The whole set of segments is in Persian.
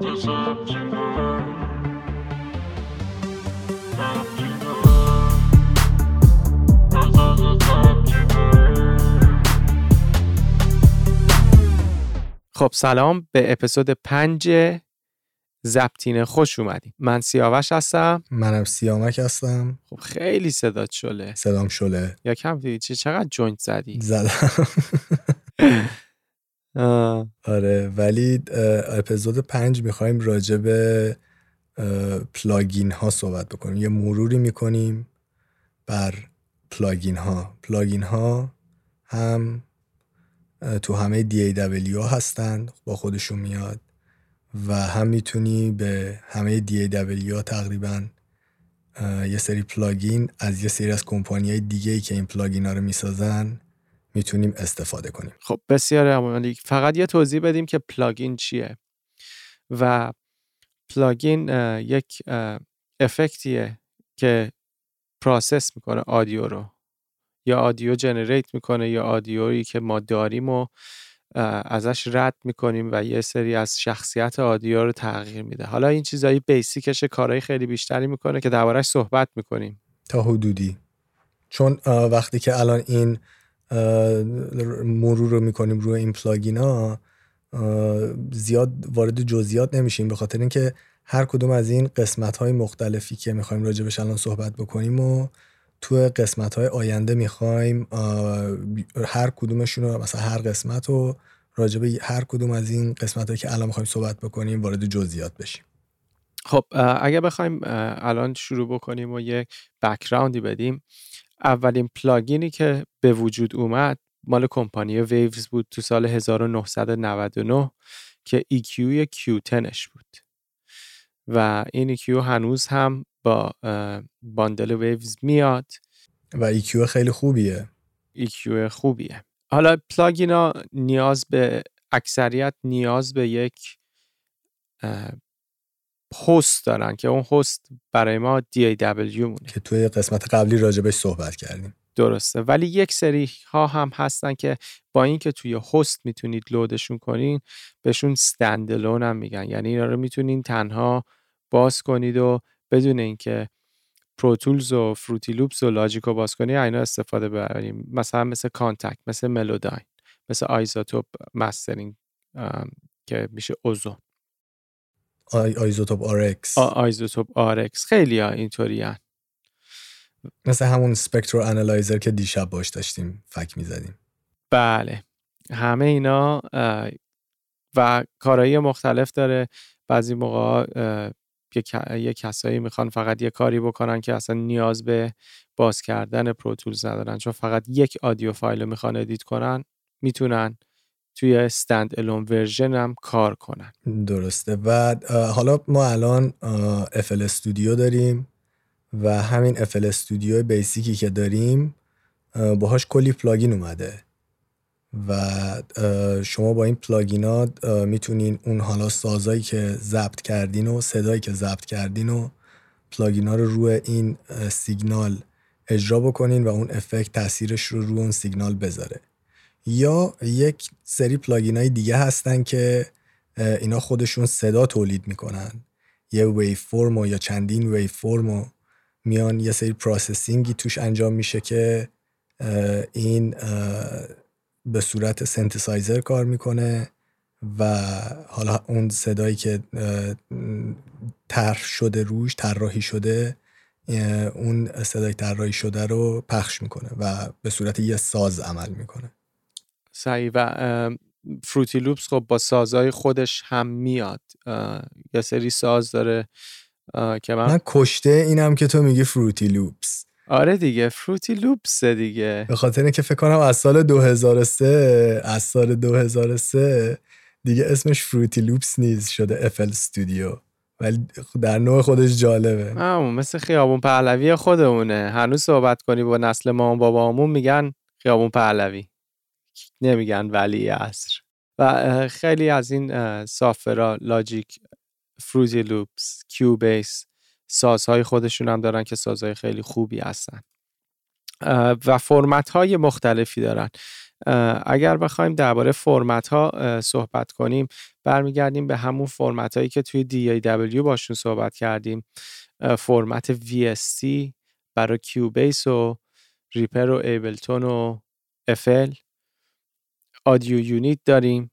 خب سلام به اپیزود پنج زبطینه خوش اومدیم. من سیاوش هستم. منم سیامک هستم. خب خیلی صدات شله. صدام شله. یا کم دیدی چه چقدر جوینت زدی؟ زدم. آره ولی اپیزود پنج می‌خوایم راجع به plugin ها صحبت بکنیم. یه مروری می‌کنیم بر plugin ها plugin ها هم تو همه DAW هستند با خودشون میاد و هم می‌تونی به همه DAW ها تقریبا یه سری plugin از یه سری از کمپانی های دیگه ای که این plugin ها رو می‌سازن می‌تونیم استفاده کنیم. خب بسیار عالی فقط یه توضیح بدیم که plugin چیه. و plugin یک effect یه که process می‌کنه audio رو. یا audio generate می‌کنه یا audio یی که ما داریم و ازش رد می‌کنیم و یه سری از شخصیت audio رو تغییر میده. حالا این چیزایی basic ش کارهای خیلی بیشتری می‌کنه که دربارهش صحبت می‌کنیم. تا حدودی. چون وقتی که الان این مرور رو می‌کنیم روی این پلاگین ها زیاد وارد جزئیات نمیشیم به خاطر اینکه هر کدوم از این قسمت های مختلفی که می‌خوایم راجبش الان صحبت بکنیم و تو قسمت های آینده می‌خوایم هر کدومشون رو مثلا هر قسمت رو راجب هر کدوم از این قسمت هایی که الان می‌خوایم صحبت بکنیم وارد جزئیات بشیم. خب اگه بخوایم الان شروع بکنیم و یک background ی بدیم اولین plugin ی که به وجود اومد مال کمپانی Waves بود تو سال 1999 که EQ Q10 ش بود. و این EQ هنوز هم با bundle Waves میاد. و EQ خیلی خوبیه. EQ خوبیه. حالا plugin ا نیاز به اکثریت نیاز به یک host دارن که اون host برای ما DAW مونه. که توی قسمت قبلی راجبش صحبت کردیم. درسته. ولی یک سری ها هم هستن که با اینکه توی host می‌تونید لودشون کنین بهشون standalone هم میگن. یعنی اینا رو می‌تونین تنها باز کنید و بدون اینکه Pro Tools و Fruity Loops و Logic رو باز کنید اینا استفاده ببریم مثلا مثل Kontakt مثل Melodyne مثل iZotope mastering که میشه Ozone آی iZotope RX iZotope RX خیلی ها اینطوری مثل همون spectro analyzer که دیشب باش داشتیم فک می‌زدیم. بله. همه اینا و کارایی مختلف داره. بعضی موقع یه کسایی می‌خوان فقط یه کاری بکنن که اصلا نیاز به باز کردن Pro Tools ندارن. چون فقط یک audio file رو می‌خوان edit کنن می‌تونن توی standalone version هم کار کنن. درسته. و حالا ما الان FL Studio داریم و همین FL Studio basic ی که داریم اه، باهاش کلی plugin اومده. و شما با این plugin ات می‌تونین اون حالا سازایی که ضبط کردین و صدایی که ضبط کردین و plugin ا رو روی این سیگنال اجرا بکنین و اون effect تاثیرش رو روی اون سیگنال بذاره. یا یک سری plugin های دیگه هستن که اینا خودشون صدا تولید می‌کنن. یه waveform یا چندین waveform میان یه سری processing ی توش انجام میشه که این به صورت سنتسایزر کار می‌کنه و حالا اون صدایی که طرح شده روش طراحی شده اون صدای طراحی شده رو پخش می‌کنه و به صورت یه ساز عمل می‌کنه. صحیح و فروتی لوپس خب با سازهای خودش هم میاد. یه سری ساز داره که من, من کشته اینم که تو میگی فروتی لوپس. آره دیگه فروتی لوپس دیگه. به خاطر اینکه فکر کنم از سال 2003 از سال 2003 دیگه اسمش فروتی لوپس نیست شده افل استودیو ولی در نوع خودش جالبه. همون مثل خیابون پهلوی خودمونه. هنوز صحبت کنی با نسل ما و بابامون میگن خیابون پهلوی. نمیگن ولی عصر. و خیلی از این سافرا لاجیک فروتی لوپس کیو بیس سازهای خودشون هم دارن که سازهای خیلی خوبی هستن. و فرمت های مختلفی دارن. اگر بخوایم درباره فرمت ها صحبت کنیم برمیگردیم به همون فرمت هایی که توی DAW باشون صحبت کردیم. format VST برای Cubase و Reaper و Ableton و FL Audio Unit داریم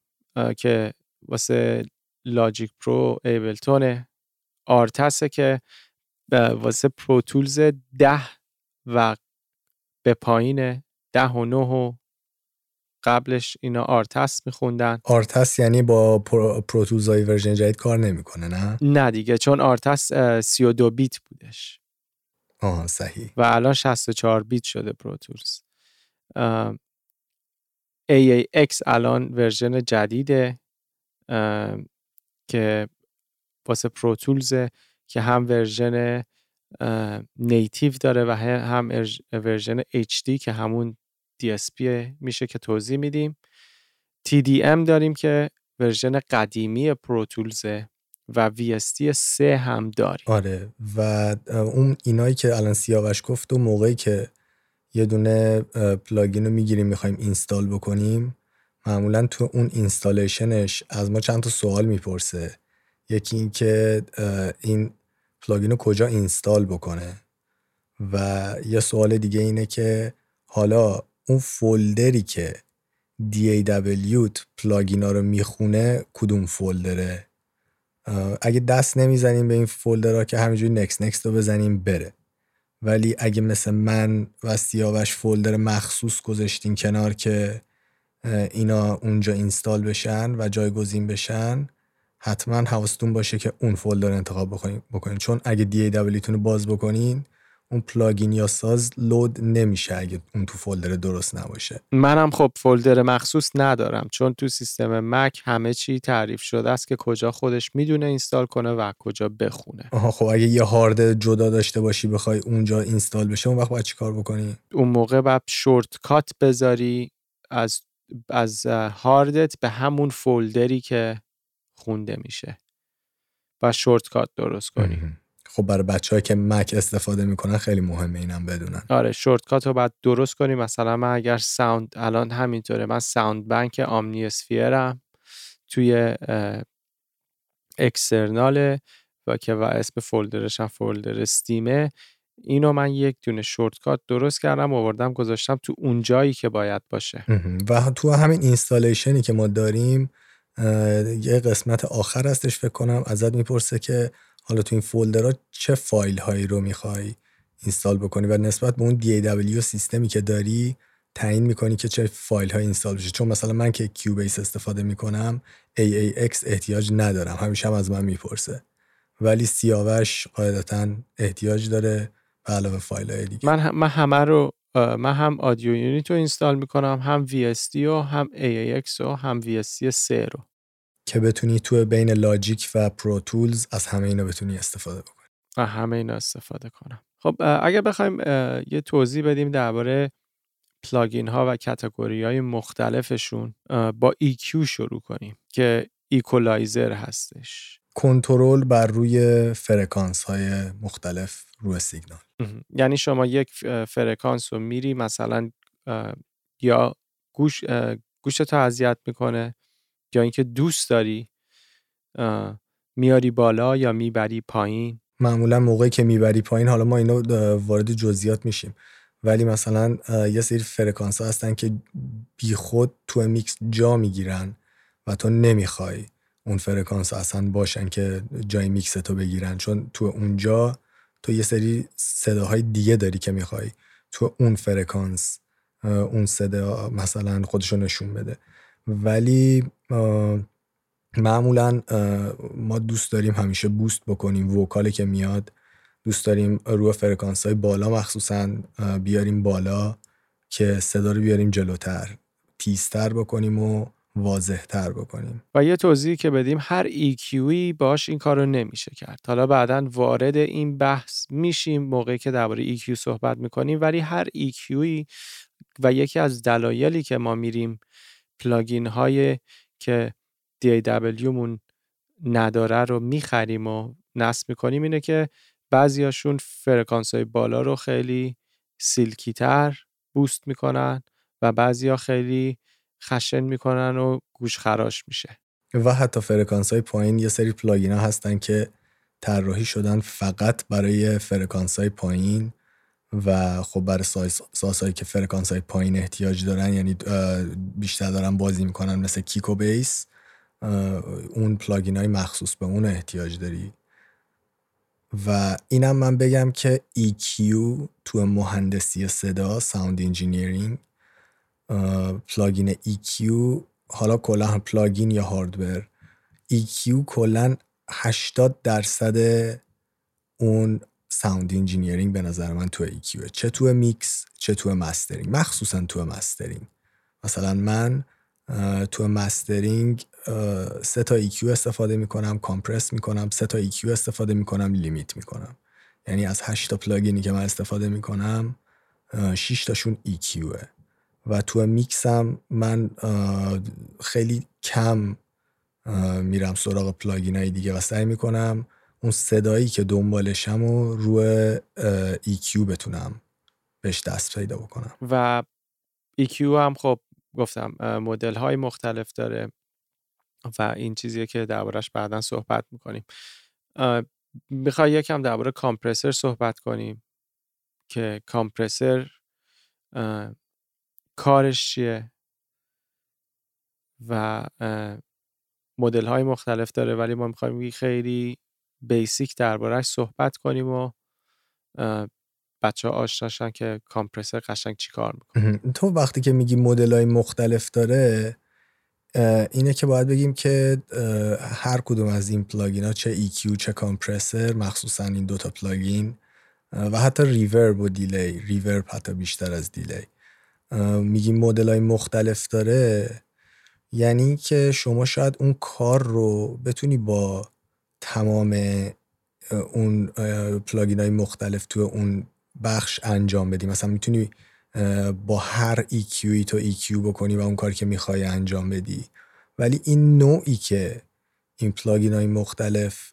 که واسه Logic Pro Ableton ه RTAS ه که واسه Pro Tools ده و به پایین ده و نه و قبلش اینا RTAS میخوندن. RTAS یعنی با Pro Tools های version جدید کار نمی‌کنه نه؟ نه دیگه چون RTAS 32 bit بودش. آه صحیح. و الان 64 bit شده Pro Tools AAX الان version جدیده که واسه Pro Tools که هم version native داره و هم version HD که همون DSP میشه که توضیح میدیم. TDM داریم که version قدیمی Pro Tools ه و VST 3 هم داریم. آره و اون اینایی که الان سیاوش گفت و موقعی که یه دونه plugin رو می‌گیریم می‌خوایم install بکنیم. معمولا تو اون installation ش از ما چند تا سوال می‌پرسه. یکی اینکه این plugin رو کجا install بکنه؟ و یه سوال دیگه اینه که حالا اون folder ی که DAW plugin ا رو می‌خونه کدوم folder ه؟ اگه دست نمی‌زنیم به این folder ها که همینجوری نکس نکس رو بزنیم بره. ولی اگه مثل من و سیاوش folder مخصوص گذاشتین کنار که اینا اونجا install بشن و جایگزین بشن حتما حواستون باشه که اون folder انتخاب بکنین. چون اگه DAW تون رو باز بکنین اون plugin یا ساز load نمیشه اگه اون تو folder درست نباشه. منم خب folder مخصوص ندارم چون تو سیستم Mac همه چی تعریف شده است که کجا خودش می‌دونه install کنه و کجا بخونه. آها خب اگه یه هارد جدا داشته باشی بخوای اونجا install بشه اون وقت باید چیکار بکنی؟ اون موقع باید shortcut بذاری از از هاردت به همون folder ی که خونده میشه و shortcut درست کنی. خب برای بچه که Mac استفاده می‌کنن خیلی مهمه اینم بدونن. آره shortcut رو باید درست کنی. مثلا من اگر sound الان همینطوره. من sound bank Omnisphere م توی external ه و که و اسم folder ش هم folder STEAM ه اینو من یک دونه shortcut درست کردم آوردم گذاشتم تو اون جایی که باید باشه. و تو همین installation ی که ما داریم یه قسمت آخر هستش فکر کنم. ازت می‌پرسه که حالا تو این folder ها چه فایل هایی رو می‌خوای install بکنی؟ و نسبت به اون DAW سیستمی که داری تعیین می‌کنی که چه فایل های install بشه؟ چون مثلا من که Cubase استفاده می‌کنم AAX احتیاج ندارم. همیشه هم از من می‌پرسه. ولی سیاوش قاعدتا احتیاج داره به علاوه فایل های دیگه. من, من همه رو من هم Audio Unit رو install می‌کنم هم VST و هم AAX و هم VST 3 رو. که بتونی تو بین Logic و Pro Tools از همه اینا بتونی استفاده بکنی. و همه اینا استفاده کنم. خب اگر بخوایم یه توضیح بدیم درباره plugin ها و category های مختلفشون با EQ شروع کنیم که ایکولایزر هستش. کنترل بر روی فرکانس های مختلف روی سیگنال. یعنی شما یک فرکانس رو میری مثلا یا گوش گوشت اذیت می‌کنه یا اینکه دوست داری میاری بالا یا می‌بری پایین؟ معمولا موقعی که می‌بری پایین حالا ما اینو وارد جزئیات میشیم. ولی مثلا یه سری فرکانس ها هستن که بیخود تو میکس جا می‌گیرن و تو نمی‌خوای اون فرکانس اصلا باشن که جای میکس تو بگیرن. چون تو اونجا تو یه سری صداهای دیگه داری که می‌خوای تو اون فرکانس اون صدا مثلا خودشو نشون بده. ولی معمولا ما دوست داریم همیشه boost بکنیم وکالی که میاد دوست داریم روی فرکانس های بالا مخصوصا بیاریم بالا که صدا رو بیاریم جلوتر تیزتر بکنیم و واضحتر بکنیم. و یه توضیحی که بدیم هر EQی باش این کار رو نمیشه کرد. حالا بعدا وارد این بحث میشیم موقعی که درباره EQ صحبت می‌کنیم ولی هر EQی و یکی از دلایلی که ما میریم پلاگین های که DAW مون نداره رو می‌خریم و نصب می‌کنیم اینه که بعضیاشون فرکانس های بالا رو خیلی silky تر boost می‌کنن و بعضیا خیلی خشن می‌کنن و گوش خراش میشه. و حتی فرکانس های پایین یه سری plugin ها هستن که طراحی شدن فقط برای فرکانس های پایین. و خب برای ساز هایی که فرکانس های پایین احتیاج دارن یعنی بیشتر دارن بازی می‌کنن مثل kick و bass اون plugin های مخصوص به اون احتیاج داری. و اینم من بگم که EQ تو مهندسی صدا sound engineering plugin EQ حالا کلا plugin یا hardware EQ کلا 80 درصد اون sound engineering به نظر من تو EQ چه تو میکس چه تو mastering مخصوصا تو mastering مثلا من تو mastering سه تا EQ استفاده می‌کنم compress می‌کنم سه تا EQ استفاده می‌کنم limit می‌کنم. یعنی از 8 تا plugin ی که من استفاده می‌کنم 6 تاشون EQ ه و تو میکسم من خیلی کم میرم سراغ plugin های دیگه و سعی می‌کنم اون صدایی که دنبالشم و روی EQ بتونم بهش دست پیدا بکنم. و EQ هم خب گفتم مدل های مختلف داره و این چیزیه که دربارش بعدا صحبت می‌کنیم. می‌خوای یکم درباره کامپرسر صحبت کنیم که کامپرسر کارش چیه و مدل های مختلف داره ولی ما می‌خوایم خیلی بیسیک دربارهش صحبت کنیم و بچه ها آشناشن که compressor قشنگ چی کار می‌کنه. تو وقتی که میگی مدل های مختلف داره اینه که باید بگیم که هر کدوم از این plugin ها چه EQ چه compressor مخصوصا این دوتا plugin و حتی reverb و delay. reverb حتی بیشتر از delay. میگیم مدل های مختلف داره یعنی که شما شاید اون کار رو بتونی با تمام اون plugin های مختلف تو اون بخش انجام بدی. مثلا می‌تونی با هر EQ تو EQ بکنی و اون کاری که می‌خوای انجام بدی. ولی این نوعی که این plugin های مختلف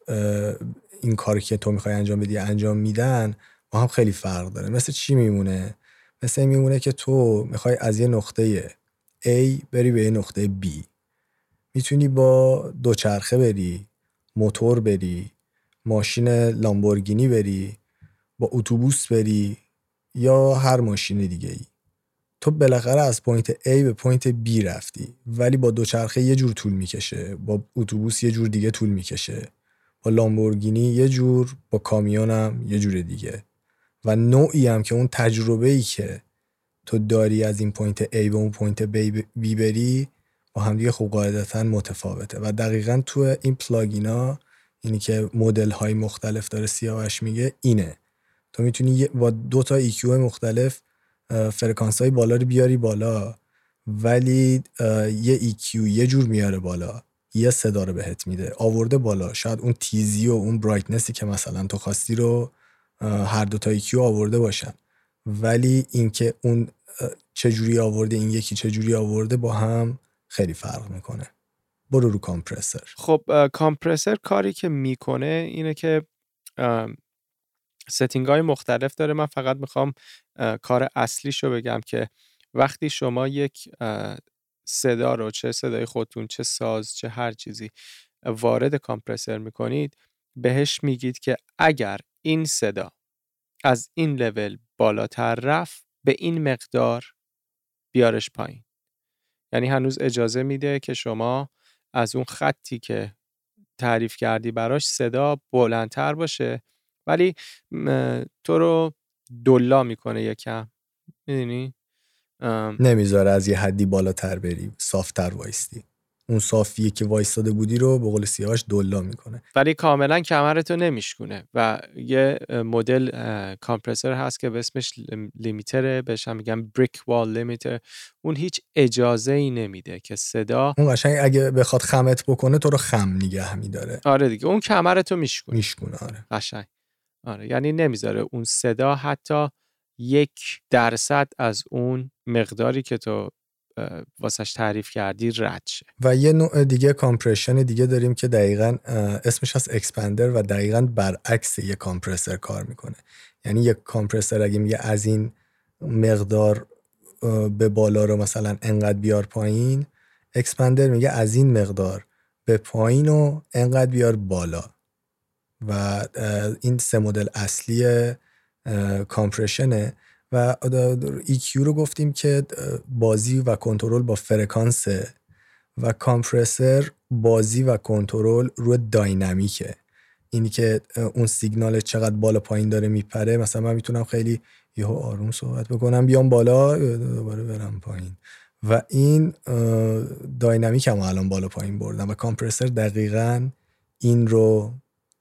این کاری که تو می‌خوای انجام بدی انجام میدن با هم خیلی فرق داره. مثل چی میمونه؟ مثل میمونه که تو می‌خوای از یه نقطه A بری به یه نقطه B. می‌تونی با دوچرخه بری. موتور بری ماشین لامبورگینی بری با اتوبوس بری یا هر ماشین دیگه ای. تو بالاخره از point A به point B رفتی ولی با دوچرخه یه جور طول می‌کشه با اتوبوس یه جور دیگه طول می‌کشه. با لامبورگینی یه جور با کامیونم یه جور دیگه. و نوعی هم که اون تجربه ای که تو داری از این point A به اون point B بری با هم دیگه خوب قاعدتا متفاوته. و دقیقا تو این plugin ا اینی که مدل های مختلف داره سیاوش میگه اینه. تو می‌تونی با دو تا EQ مختلف فرکانس های بالا رو بیاری بالا ولی یه EQ یه جور میاره بالا. یه صدا رو بهت میده. آورده بالا. شاید اون تیزی و اون brightness ی که مثلا تو خواستی رو هر دو تا EQ آورده باشن. ولی اینکه اون چجوری آورده این یکی چجوری آورده با هم خیلی فرق می‌کنه. برو رو کامپرسر. خب کامپرسر کاری که می‌کنه اینه که ستینگ های مختلف داره. من فقط می‌خوام کار اصلیش رو بگم که وقتی شما یک صدا رو چه صدای خودتون چه ساز چه هر چیزی وارد کامپرسر می‌کنید بهش میگید که اگر این صدا از این لول بالاتر رفت به این مقدار بیارش پایین. یعنی هنوز اجازه میده که شما از اون خطی که تعریف کردی براش صدا بلندتر باشه. ولی تو رو دلا می‌کنه یکم می‌دونی؟ نمی‌ذاره از یه حدی بالاتر بری صافتر وایستی. اون صافیه که وایستاده بودی رو به قول سیاهش دلا می‌کنه. ولی کاملا کمرتو نمیشکونه و یه مدل کامپرسر هست که به اسمش لیمیتره بهش هم میگن بریک وال لیمیتر اون هیچ اجازه ای نمیده که صدا اون قشنگ اگه بخواد خمت بکنه تو رو خم نگه میداره. آره دیگه اون کمرتو میشکونه. میشکونه آره. قشنگ. آره یعنی نمی‌ذاره اون صدا حتی یک درصد از اون مقداری که تو واسش تعریف کردی رد شه. و یه نوع دیگه compression دیگه داریم که دقیقا اسمش هست expander و دقیقا برعکس یه compressor کار می‌کنه. یعنی یه compressor اگه میگه از این مقدار به بالا رو مثلا انقدر بیار پایین expander میگه از این مقدار به پایین رو انقدر بیار بالا. و این سه مدل اصلی compression ه. و EQ رو گفتیم که بازی و کنترل با فرکانسه و کامپرسر بازی و کنترل رو داینامیکه. اینی که اون سیگنال چقدر بالا پایین داره میپره مثلا من می‌تونم خیلی یهو آروم صحبت بکنم بیام بالا دوباره برم پایین. و این داینامیک هم الان بالا پایین بردم و کامپرسر دقیقا این رو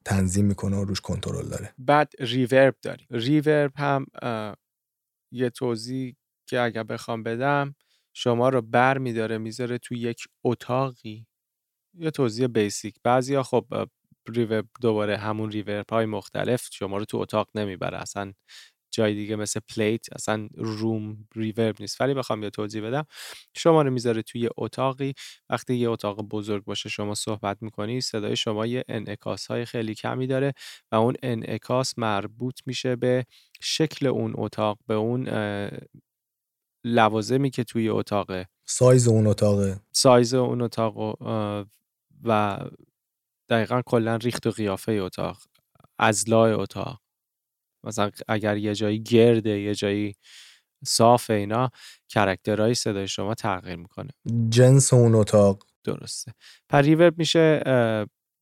تنظیم می‌کنه و روش کنترل داره. بعد reverb داریم. reverb هم یه توضیح که اگر بخوام بدم شما رو بر میداره می‌ذاره تو یک اتاقی؟ یه توضیح basic بعضیا خب reverb دوباره همون reverb های مختلف شما رو تو اتاق نمی‌بره. اصلا جای دیگه مثل plate اصلا room reverb نیست. ولی بخوام یه توضیح بدم. شما رو می‌ذاره توی اتاقی. وقتی یه اتاق بزرگ باشه شما صحبت می‌کنی صدای شما یه انعکاس های خیلی کمی داره و اون انعکاس مربوط میشه به شکل اون اتاق به اون لوازمی که توی اتاقه. سایز اون اتاقه. سایز اون اتاق و دقیقا کلا ریخت و قیافه اتاق اضلاع اتاق. مثلا اگر یه جایی گرده یه جایی صاف اینا character های صدای شما تغییر می‌کنه. جنس اون اتاق. درسته. پر reverb میشه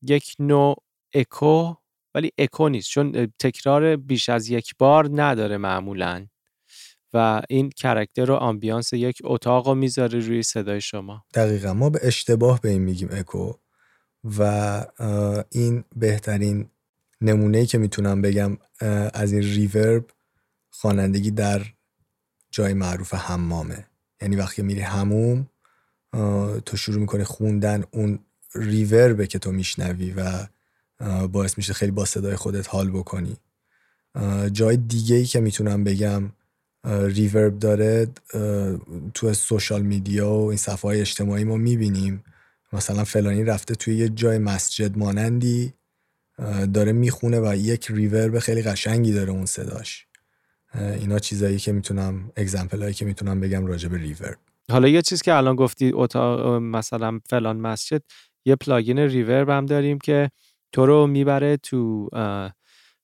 یک نوع اکو ولی اکو نیست چون تکرار بیش از یک بار نداره معمولا و این character و ambience یک اتاق رو می‌ذاره روی صدای شما. دقیقا. ما به اشتباه به این میگیم اکو و این بهترین نمونه که می‌تونم بگم از این reverb خوانندگی در جای معروف حمامه. یعنی وقتی میری هموم تو شروع می‌کنی خوندن اون ریوربه که تو میشنوی و باعث میشه خیلی با صدای خودت حال بکنی. جای دیگه ای که می‌تونم بگم ریورب داره تو سوشال میدیا و این صفحه های اجتماعی ما می‌بینیم. مثلا فلانی رفته توی یه جای مسجد مانندی داره می‌خونه و یک ریورب خیلی قشنگی داره اون صداش. اینا چیزایی که می‌تونم example هایی که می‌تونم بگم راجع به reverb. حالا یه چیز که الان گفتی اتاق مثلا فلان مسجد یه plugin reverb هم داریم که تو رو می‌بره تو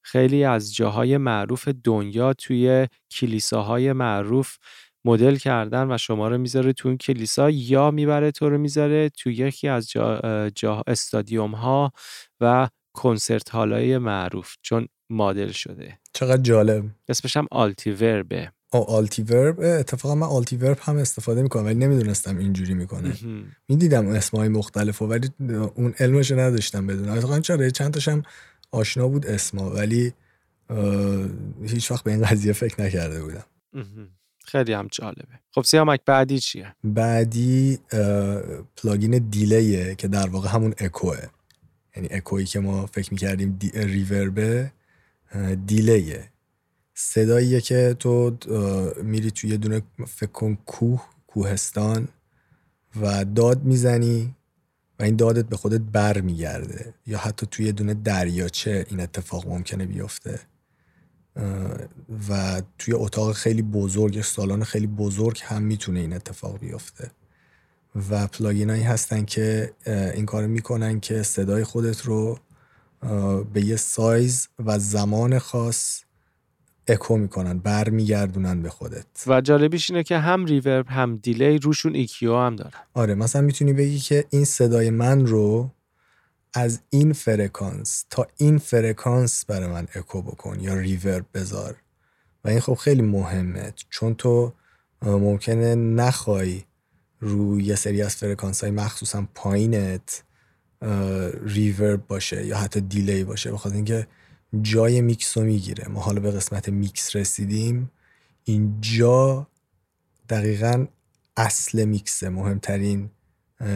خیلی از جاهای معروف دنیا توی کلیساهای معروف مدل کردن و شما رو می‌ذاره تو اون کلیسا یا می‌بره تو رو می‌ذاره تو یکی از جا, جا استادیوم ها و کنسرت هالای معروف چون مدل شده. چقدر جالب. اسمش هم آلتی او آلتی ورب اتفاقا من آلتی ورب هم استفاده می‌کنم ولی نمی‌دونستم اینجوری می‌کنه. می‌دیدم اسمای مختلف ولی اون علمش نداشتم بدونم. اتفاقا چرا چند تاشم آشنا بود اسما ولی هیچ وقت به این قضیه فکر نکرده بودم. خیلی هم جالبه. خب سیامک بعدی چیه؟ بعدی پلاگین دیلیه که در واقع همون اکوه. یعنی اکویی که ما فکر می‌کردیم دی... ریوربه دیلیه. صداییه که تو میری توی یه دونه فکر کن کوه کوهستان و داد می‌زنی و این دادت به خودت بر میگرده یا حتی توی یه دونه دریاچه این اتفاق ممکنه بیفته. و توی اتاق خیلی بزرگ سالن خیلی بزرگ هم می‌تونه این اتفاق بیفته. و plugin هایی هستن که این کار می‌کنن که صدای خودت رو به یه سایز و زمان خاص اکو می‌کنن برمیگردونن به خودت. و جالبیش اینه که هم reverb هم delay روشون EQ هم دارن. آره مثلا می‌تونی بگی که این صدای من رو از این فرکانس تا این فرکانس برای من اکو بکن یا reverb بذار. و این خب خیلی مهمه چون تو ممکنه نخوای روی یه سری از فرکانس های مخصوصا پایینت reverb باشه یا حتی delay باشه بخاطر اینکه جای میکس رو می‌گیره. ما حالا به قسمت میکس رسیدیم. اینجا دقیقا اصل میکسه مهمترین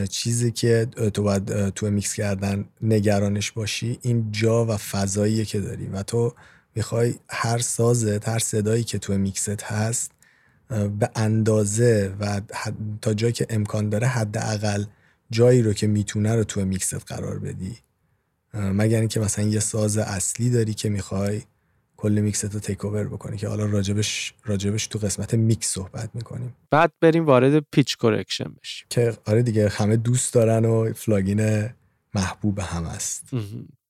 چیزی که تو باید تو میکس کردن نگرانش باشی. این جا و فضاییه که داری و تو می‌خوای هر سازت هر صدایی که تو میکست هست به اندازه و تا جایی که امکان داره حداقل جایی رو که می‌تونه رو تو میکست قرار بدی. مگر اینکه مثلا یه ساز اصلی داری که می‌خوای کل میکس تو take over بکنه که حالا راجبش راجبش تو قسمت میکس صحبت می‌کنیم. بعد بریم وارد pitch correction بشیم. که آره دیگه همه دوست دارن و plugin محبوب هم است.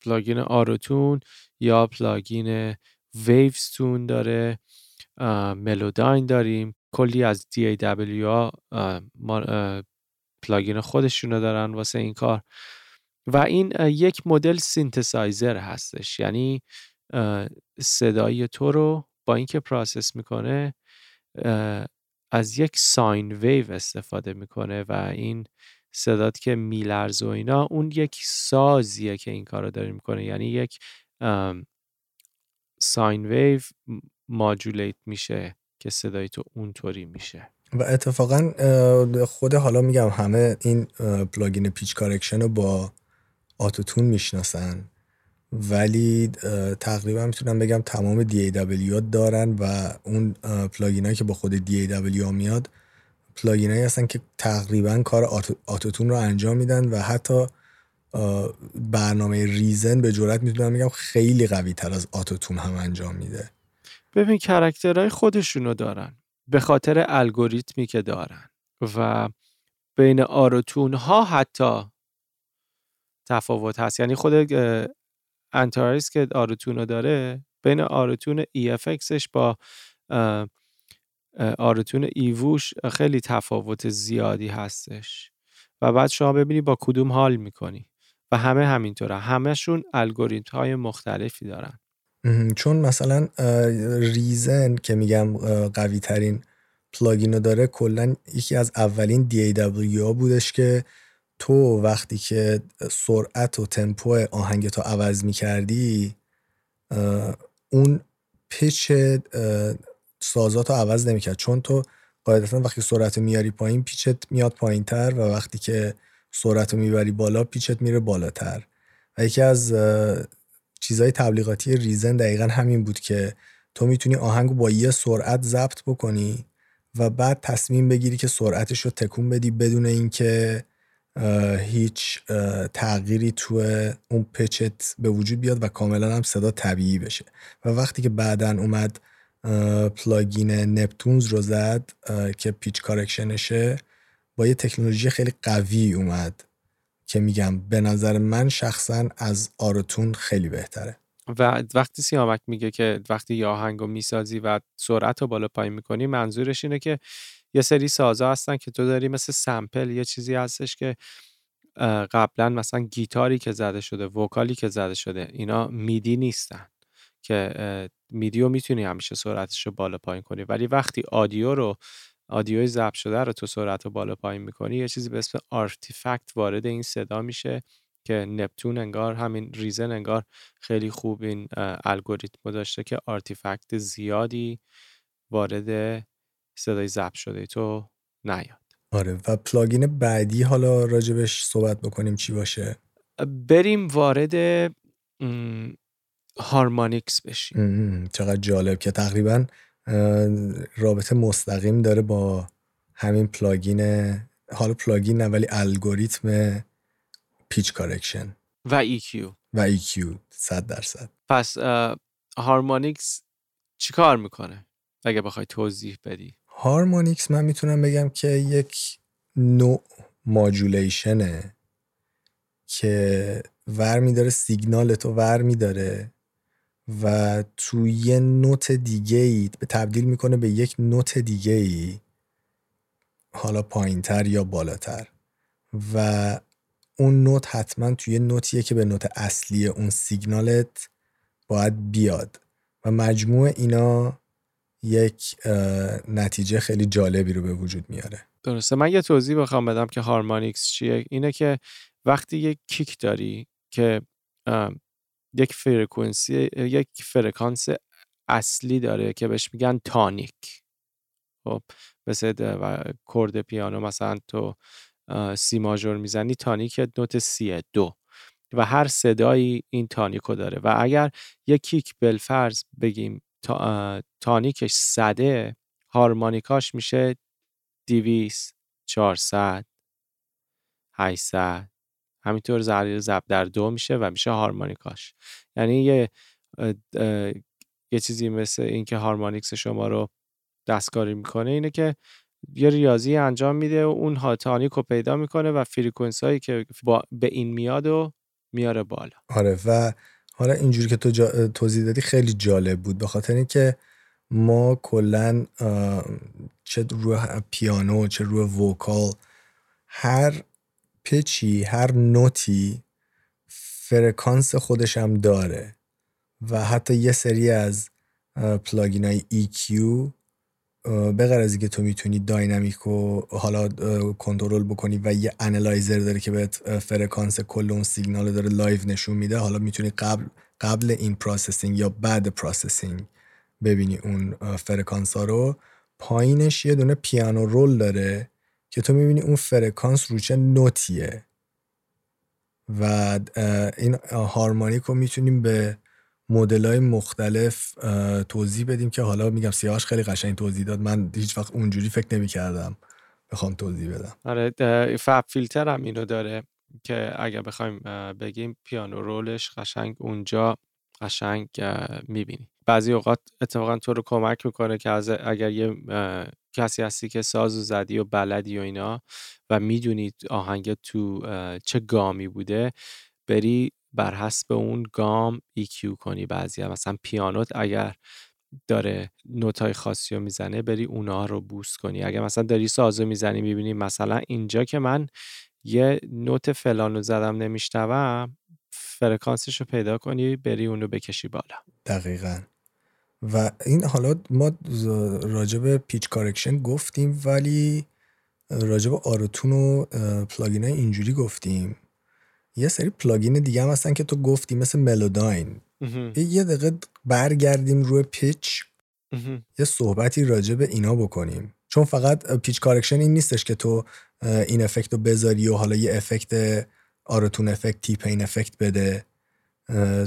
plugin Auto-Tune یا plugin Waves Tune داره Melodyne داریم. کلی از DAW plugin خودشونو دارن واسه این کار. و این یک مدل سینتسایزر هستش. یعنی صدای تو رو با اینکه process می‌کنه از یک sine wave استفاده می‌کنه و این صدات که میلرزه و اینا اون یک سازیه که این کار رو داره می‌کنه. یعنی یک sine wave modulate میشه که صدای تو اونطوری میشه. و اتفاقا خود حالا میگم همه این plugin pitch correction رو با Auto-Tune می‌شناسن. ولی تقریبا می‌تونم بگم تمام DAW دارن و اون plugin که با خود DAW میاد plugin هستن که تقریبا کار Auto-Tune رو انجام میدن و حتی برنامه Reason به جرئت می‌تونم بگم خیلی قوی تر از Auto-Tune هم انجام میده. ببین character های خودشونو دارن. به خاطر الگوریتمی که دارن. و بین Auto-Tune ها حتی تفاوت هست. یعنی خود Antares که Auto-Tune رو داره بین Auto-Tune EFX ش با آروتون ایووش خیلی تفاوت زیادی هستش. و بعد شما ببینی با کدوم حال می‌کنی. و همه همینطوره. همهشون الگوریتم های مختلفی دارن. چون مثلا Reason که میگم قوی ترین plugin رو داره کلا یکی از اولین DAW بودش که تو وقتی که سرعت و تمپو آهنگ تو عوض می‌کردی اون پیچ سازات رو عوض نمی‌کرد. چون تو قاعدتا وقتی سرعت میاری پایین پیچت میاد پایین تر و وقتی که سرعت رو می‌بری بالا پیچت میره بالاتر. و یکی از چیزهای تبلیغاتی ریزن دقیقا همین بود که تو می‌تونی آهنگ با یه سرعت ضبط بکنی و بعد تصمیم بگیری که سرعتش رو تکون بدی بدون اینکه هیچ تغییری تو اون پچت به وجود بیاد و کاملا هم صدا طبیعی بشه. و وقتی که بعدا اومد پلاگین نپتونز رو زد که پیچ کارکشنشه با یه تکنولوژی خیلی قوی اومد که میگم به نظر من شخصا از آروتون خیلی بهتره. و وقتی سیامک میگه که وقتی یه آهنگ می‌سازی و سرعت رو بالا پایین می‌کنی منظورش اینه که یه سری سازا هستن که تو داری مثل سمپل یه چیزی هستش که قبلا مثلا گیتاری که زده شده vocal ی که زده شده اینا MIDI نیستن که MIDI و می‌تونی همیشه سرعتش رو بالا پایین کنی. ولی وقتی audio رو audio ی ضبط شده رو تو سرعت رو بالا پایین می‌کنی یه چیزی به اسم artifact وارد این صدا میشه که Neptune انگار همین Reason انگار خیلی خوب این الگوریتم داشته که artifact زیادی وارد صدای ضبط شده تو نیاد. آره و plugin بعدی حالا راجبش صحبت بکنیم چی باشه. بریم وارد harmonics بشیم. چقدر جالب که تقریبا رابطه مستقیم داره با همین plugin حالا plugin نه ولی الگوریتم pitch correction. و EQ و EQ صد درصد. پس harmonics چی کار می‌کنه؟ اگه بخوای توضیح بدی. هارمونیکس من می‌تونم بگم که یک نوع ماجولیشنه که ور میداره سیگنال تو ور میداره و توی یه نوت دیگه ای تبدیل می‌کنه به یک نوت دیگه ای حالا پایینتر یا بالاتر. و اون نوت حتما توی نوتیه که به نوت اصلی اون سیگنالت باید بیاد. و مجموع اینا یک نتیجه خیلی جالبی رو به وجود میاره. درسته. من یه توضیح بخوام بدم که harmonics چیه. اینه که وقتی یک kick داری که یک فرکانسی یک فرکانس اصلی داره که بهش میگن tonic. خب مثل chord پیانو مثلا تو C major می‌زنی tonic note C دو. و هر صدایی این tonic و داره. و اگر یک kick بالفرض بگیم tonic ش صده هارمونیکاش میشه دویست چهارصد 800 همینطور ضریب ضرب در دو میشه و میشه هارمونیکاش. یعنی یه یه چیزی مثل اینکه harmonics شما رو دستکاری می‌کنه اینه که یه ریاضی انجام میده و اون tonic رو پیدا می‌کنه و frequency هایی که به این میاد و میاره بالا. آره و حالا اینجوری که تو جا... توضیح دادی خیلی جالب بود. به خاطر اینکه ما کلا چه روی پیانو چه روی vocal هر pitch ی هر نوتی فرکانس خودش هم داره. و حتی یه سری از plugin های EQ به از اینکه تو می‌تونی dynamic رو حالا کنترل بکنی و یه analyzer داره که بهت فرکانس کل اون سیگنال داره live نشون میده حالا می‌تونی قبل قبل این processing یا بعد processing ببینی اون فرکانس ها رو. پایینش یه دونه پیانو roll داره که تو می‌بینی اون فرکانس رو چه نوتیه و این هارمونیک رو می‌تونیم به مدل های مختلف توضیح بدیم که حالا میگم سیاوش خیلی قشنگ توضیح داد. من هیچ وقت اونجوری فکر نمی کردم بخوام توضیح بدم. آره فب فیلتر هم اینو داره که اگر بخوایم بگیم پیانو رولش قشنگ اونجا قشنگ می‌بینی. بعضی اوقات اتفاقا تو رو کمک می‌کنه که از اگر یه کسی هستی که ساز و زدی و بلدی و اینا و می‌دونید آهنگ تو چه گامی بوده بری بر حسب اون گام EQ کنی بعضی هم. مثلا پیانوت اگر داره نوتای خاصی رو می‌زنه بری اونا رو boost کنی. اگر مثلا داری سازو می‌زنی می‌بینی مثلا اینجا که من یه نوت فلان رو زدم نمیشنوم فرکانسش رو پیدا کنی بری اونو بکشی بالا. دقیقا. و این حالا ما راجب pitch correction گفتیم ولی راجب Auto-Tune و plugin اینجوری گفتیم. یه سری plugin دیگه هم هستن که تو گفتی مثل Melodyne یه دقیقه برگردیم روی pitch یه صحبتی راجع به اینا بکنیم. چون فقط pitch correction این نیستش که تو این افکت رو بذاری و حالا یه افکت Auto-Tune افکت تیپ این افکت بده.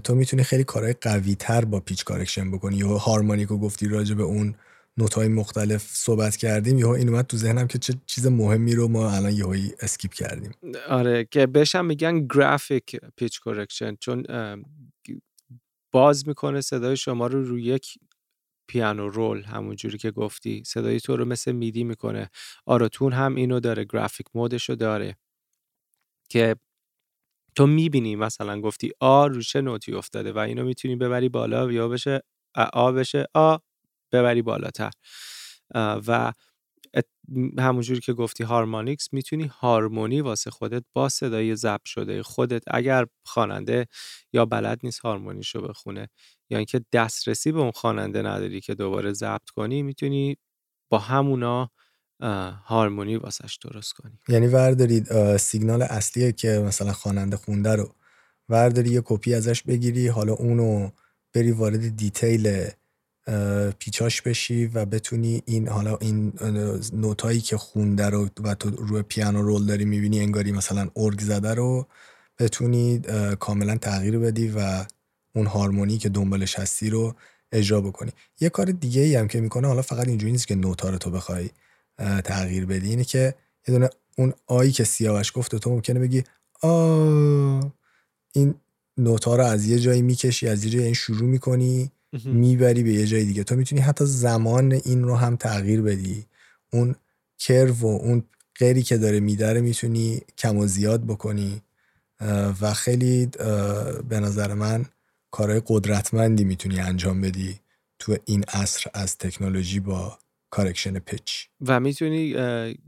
تو می‌تونی خیلی کارهای قوی تر با pitch correction بکنی. یا هارمونیک رو گفتی راجع به اون نوتای مختلف صحبت کردیم. یهو این اومد تو ذهنم که چه چیز مهمی رو ما الان یهویی skip کردیم. آره که بهشم میگن graphic pitch correction چون باز می‌کنه صدای شما رو روی یک پیانو رول همون جوری که گفتی. صدای تو رو مثل میدی می‌کنه. آراتون هم اینو داره گرافیک مودش رو داره. که تو می‌بینی مثلا گفتی آ رو چه نوتی افتاده و اینو می‌تونی ببری بالا یا بشه آ بشه آ. ببری بالاتر. و همونجوری که گفتی هارمونیکس می‌تونی هارمونی واسه خودت با صدای ضبط شده خودت اگر خواننده یا بلد نیست هارمونیشو بخونه یا اینکه دسترسی به اون خواننده نداری که دوباره ضبط کنی می‌تونی با همونا هارمونی واسش درست کنی. یعنی وردارید سیگنال اصلیه که مثلا خواننده خونده رو. ورداری یه کپی ازش بگیری حالا اونو بری وارد دیتیل پیچاش بشی و بتونی این حالا این نوتایی که خونده رو و تو روی پیانو رول داری می‌بینی انگاری مثلا ارگ زده رو بتونی کاملا تغییر بدی و اون هارمونی که دنبالش هستی رو اجرا بکنی. یه کار دیگه ای هم که می‌کنه حالا فقط اینجوری نیست که نوتا رو تو بخوای تغییر بدی اینه که یه دونه اون آیی که سیاوش گفت تو ممکنه بگی آ این نوتا رو از یه جایی می‌کشی از یه جایی شروع می‌کنی می‌بری به یه جای دیگه. تو می‌تونی حتی زمان این رو هم تغییر بدی. اون کرو و اون غیری که داره میداره می‌تونی کم و زیاد بکنی. و خیلی به نظر من کارهای قدرتمندی می‌تونی انجام بدی تو این عصر از تکنولوژی با correction pitch و می‌تونی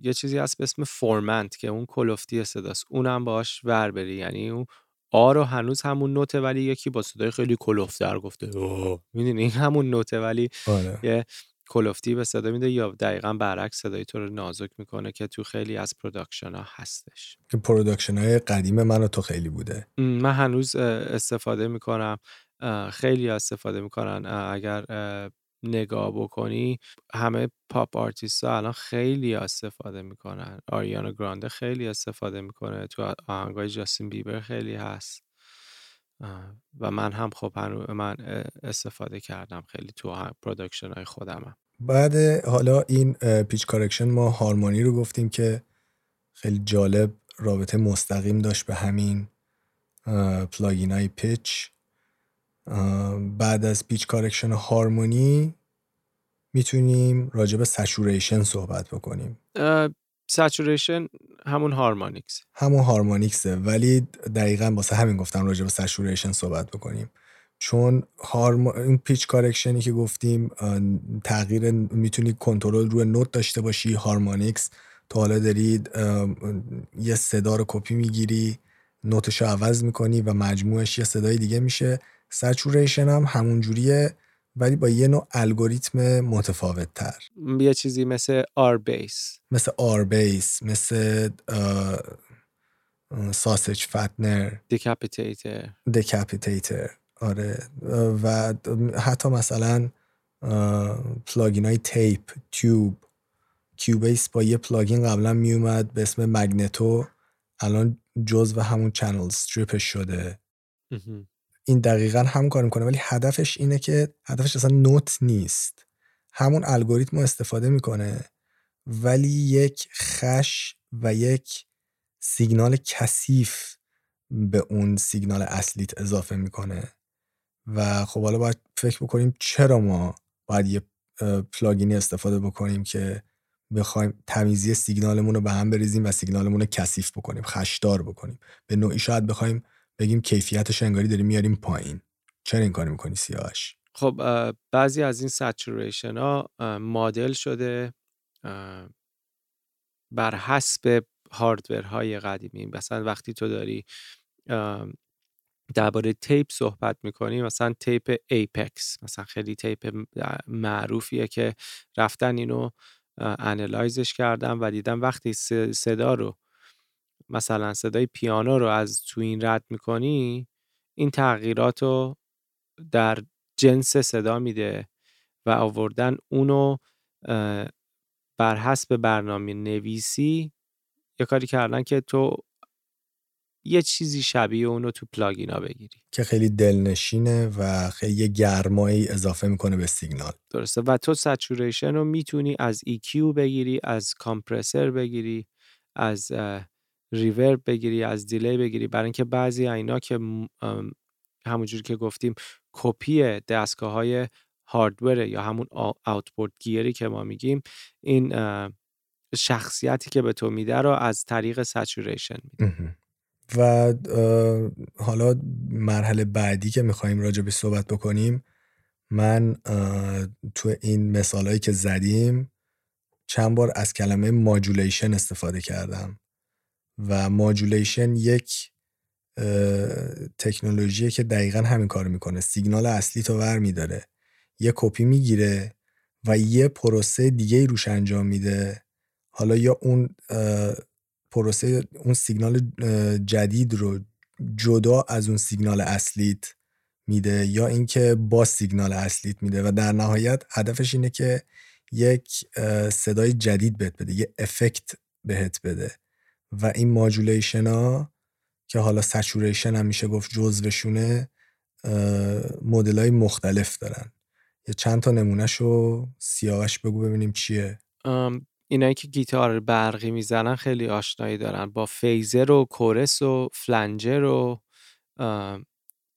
یه چیزی هست به اسم formant که اون کلفتی صداست. اونم باهاش ور بری. یعنی اون آ رو هنوز همون نوته ولی یکی با صدای خیلی کلفت‌تر گفته. می‌دونی؟ این همون نوته ولی آره. یه کلفتی به صدا میده یا دقیقا برعکس صدای تو رو نازک می‌کنه که تو خیلی از production ها هستش. که production های قدیم من و تو خیلی بوده. من هنوز استفاده می‌کنم. خیلی استفاده می‌کنن اگر نگاه بکنی همه pop artist ها الان خیلی استفاده می‌کنن. آریانا گرانده خیلی استفاده می‌کنه. تو آهنگای جاستین بیبر خیلی هست. و من هم خب من استفاده کردم خیلی تو production های خودم بعد حالا این pitch correction ما هارمونی رو گفتیم که خیلی جالب رابطه مستقیم داشت به همین plugin های pitch بعد از pitch correction هارمونی می‌تونیم راجع به saturation صحبت بکنیم. saturation همون harmonics. همون harmonics ه ولی دقیقا واسه همین گفتم راجع به saturation صحبت بکنیم. چون هارم... این pitch correction ی که گفتیم تغییر می‌تونی کنترل روی نوت داشته باشی harmonics. تو حالا دارید یه صدا رو کپی می‌گیری نوتش رو عوض می‌کنی و مجموعش یه صدای دیگه میشه. saturation هم همون جوریه. ولی با یه نوع الگوریتم متفاوت تر یه چیزی مثل R-Bass مثل R-Bass مثل Sausage Fattener Decapitator Decapitator آره. و حتی مثلا plugin های tape tube Cubase با یه plugin قبلا میومد به اسم Magneto الان جز و همون channel strip ش شده. این دقیقا هم کار می‌کنه ولی هدفش اینه که هدفش اصلا نوت نیست. همون الگوریتم رو استفاده می‌کنه ولی یک خش و یک سیگنال کثیف به اون سیگنال اصلیت اضافه می‌کنه. و خب حالا باید فکر بکنیم چرا ما باید یه پلاگینی استفاده بکنیم که بخوایم تمیزی سیگنالمون رو به هم بریزیم و سیگنالمون رو کثیف بکنیم خشدار بکنیم. به نوعی شاید بخوایم بگیم کیفیتش انگاری داریم میاریم پایین. چرا این کاری می‌کنی سیاوش خب بعضی از این saturation ها مدل شده بر حسب hardware های قدیمی. مثلا وقتی تو داری درباره tape صحبت می‌کنی مثلا tape Ampex. مثلا خیلی tape معروفیه که رفتن اینو analyze ش کردن و دیدم وقتی صدا رو مثلا صدای پیانو رو از تو این رد می‌کنی این تغییرات رو در جنس صدا میده و آوردن اونو بر حسب برنامه نویسی یه کاری کردن که تو یه چیزی شبیه اونو تو پلاگینا بگیری. که خیلی دلنشینه و خیلی گرمایی اضافه می‌کنه به سیگنال. درسته. و تو سچوریشن رو می‌تونی از EQ بگیری از کامپرسر بگیری از ریورب بگیری از دیلی بگیری. برای اینکه بعضی اینا که همونجوری که گفتیم کپی دستگاه های هاردور یا همون آوتپورت گیری که ما میگیم این شخصیتی که به تو میده رو از طریق سچوریشن میده. و حالا مرحله بعدی که می‌خوایم راجع به صحبت بکنیم من تو این مثالهایی که زدیم چند بار از کلمه ماجولیشن استفاده کردم. و ماجولیشن یک تکنولوژیه که دقیقا همین کار می‌کنه. سیگنال اصلی تو ور میداره. یه کپی می‌گیره و یه پروسه دیگه روش انجام میده. حالا یا اون پروسه اون سیگنال جدید رو جدا از اون سیگنال اصلیت میده یا اینکه با سیگنال اصلیت میده و در نهایت هدفش اینه که یک صدای جدید بهت بده یه افکت بهت بده. و این ماجولیشن ها که حالا سچوریشن هم میشه گفت جزوشونه مدل های مختلف دارن. یه چند تا نمونهشو سیاهش بگو ببینیم چیه. اینایی که گیتار برقی می‌زنن خیلی آشنایی دارن. با فیزر و کورس و فلنجر و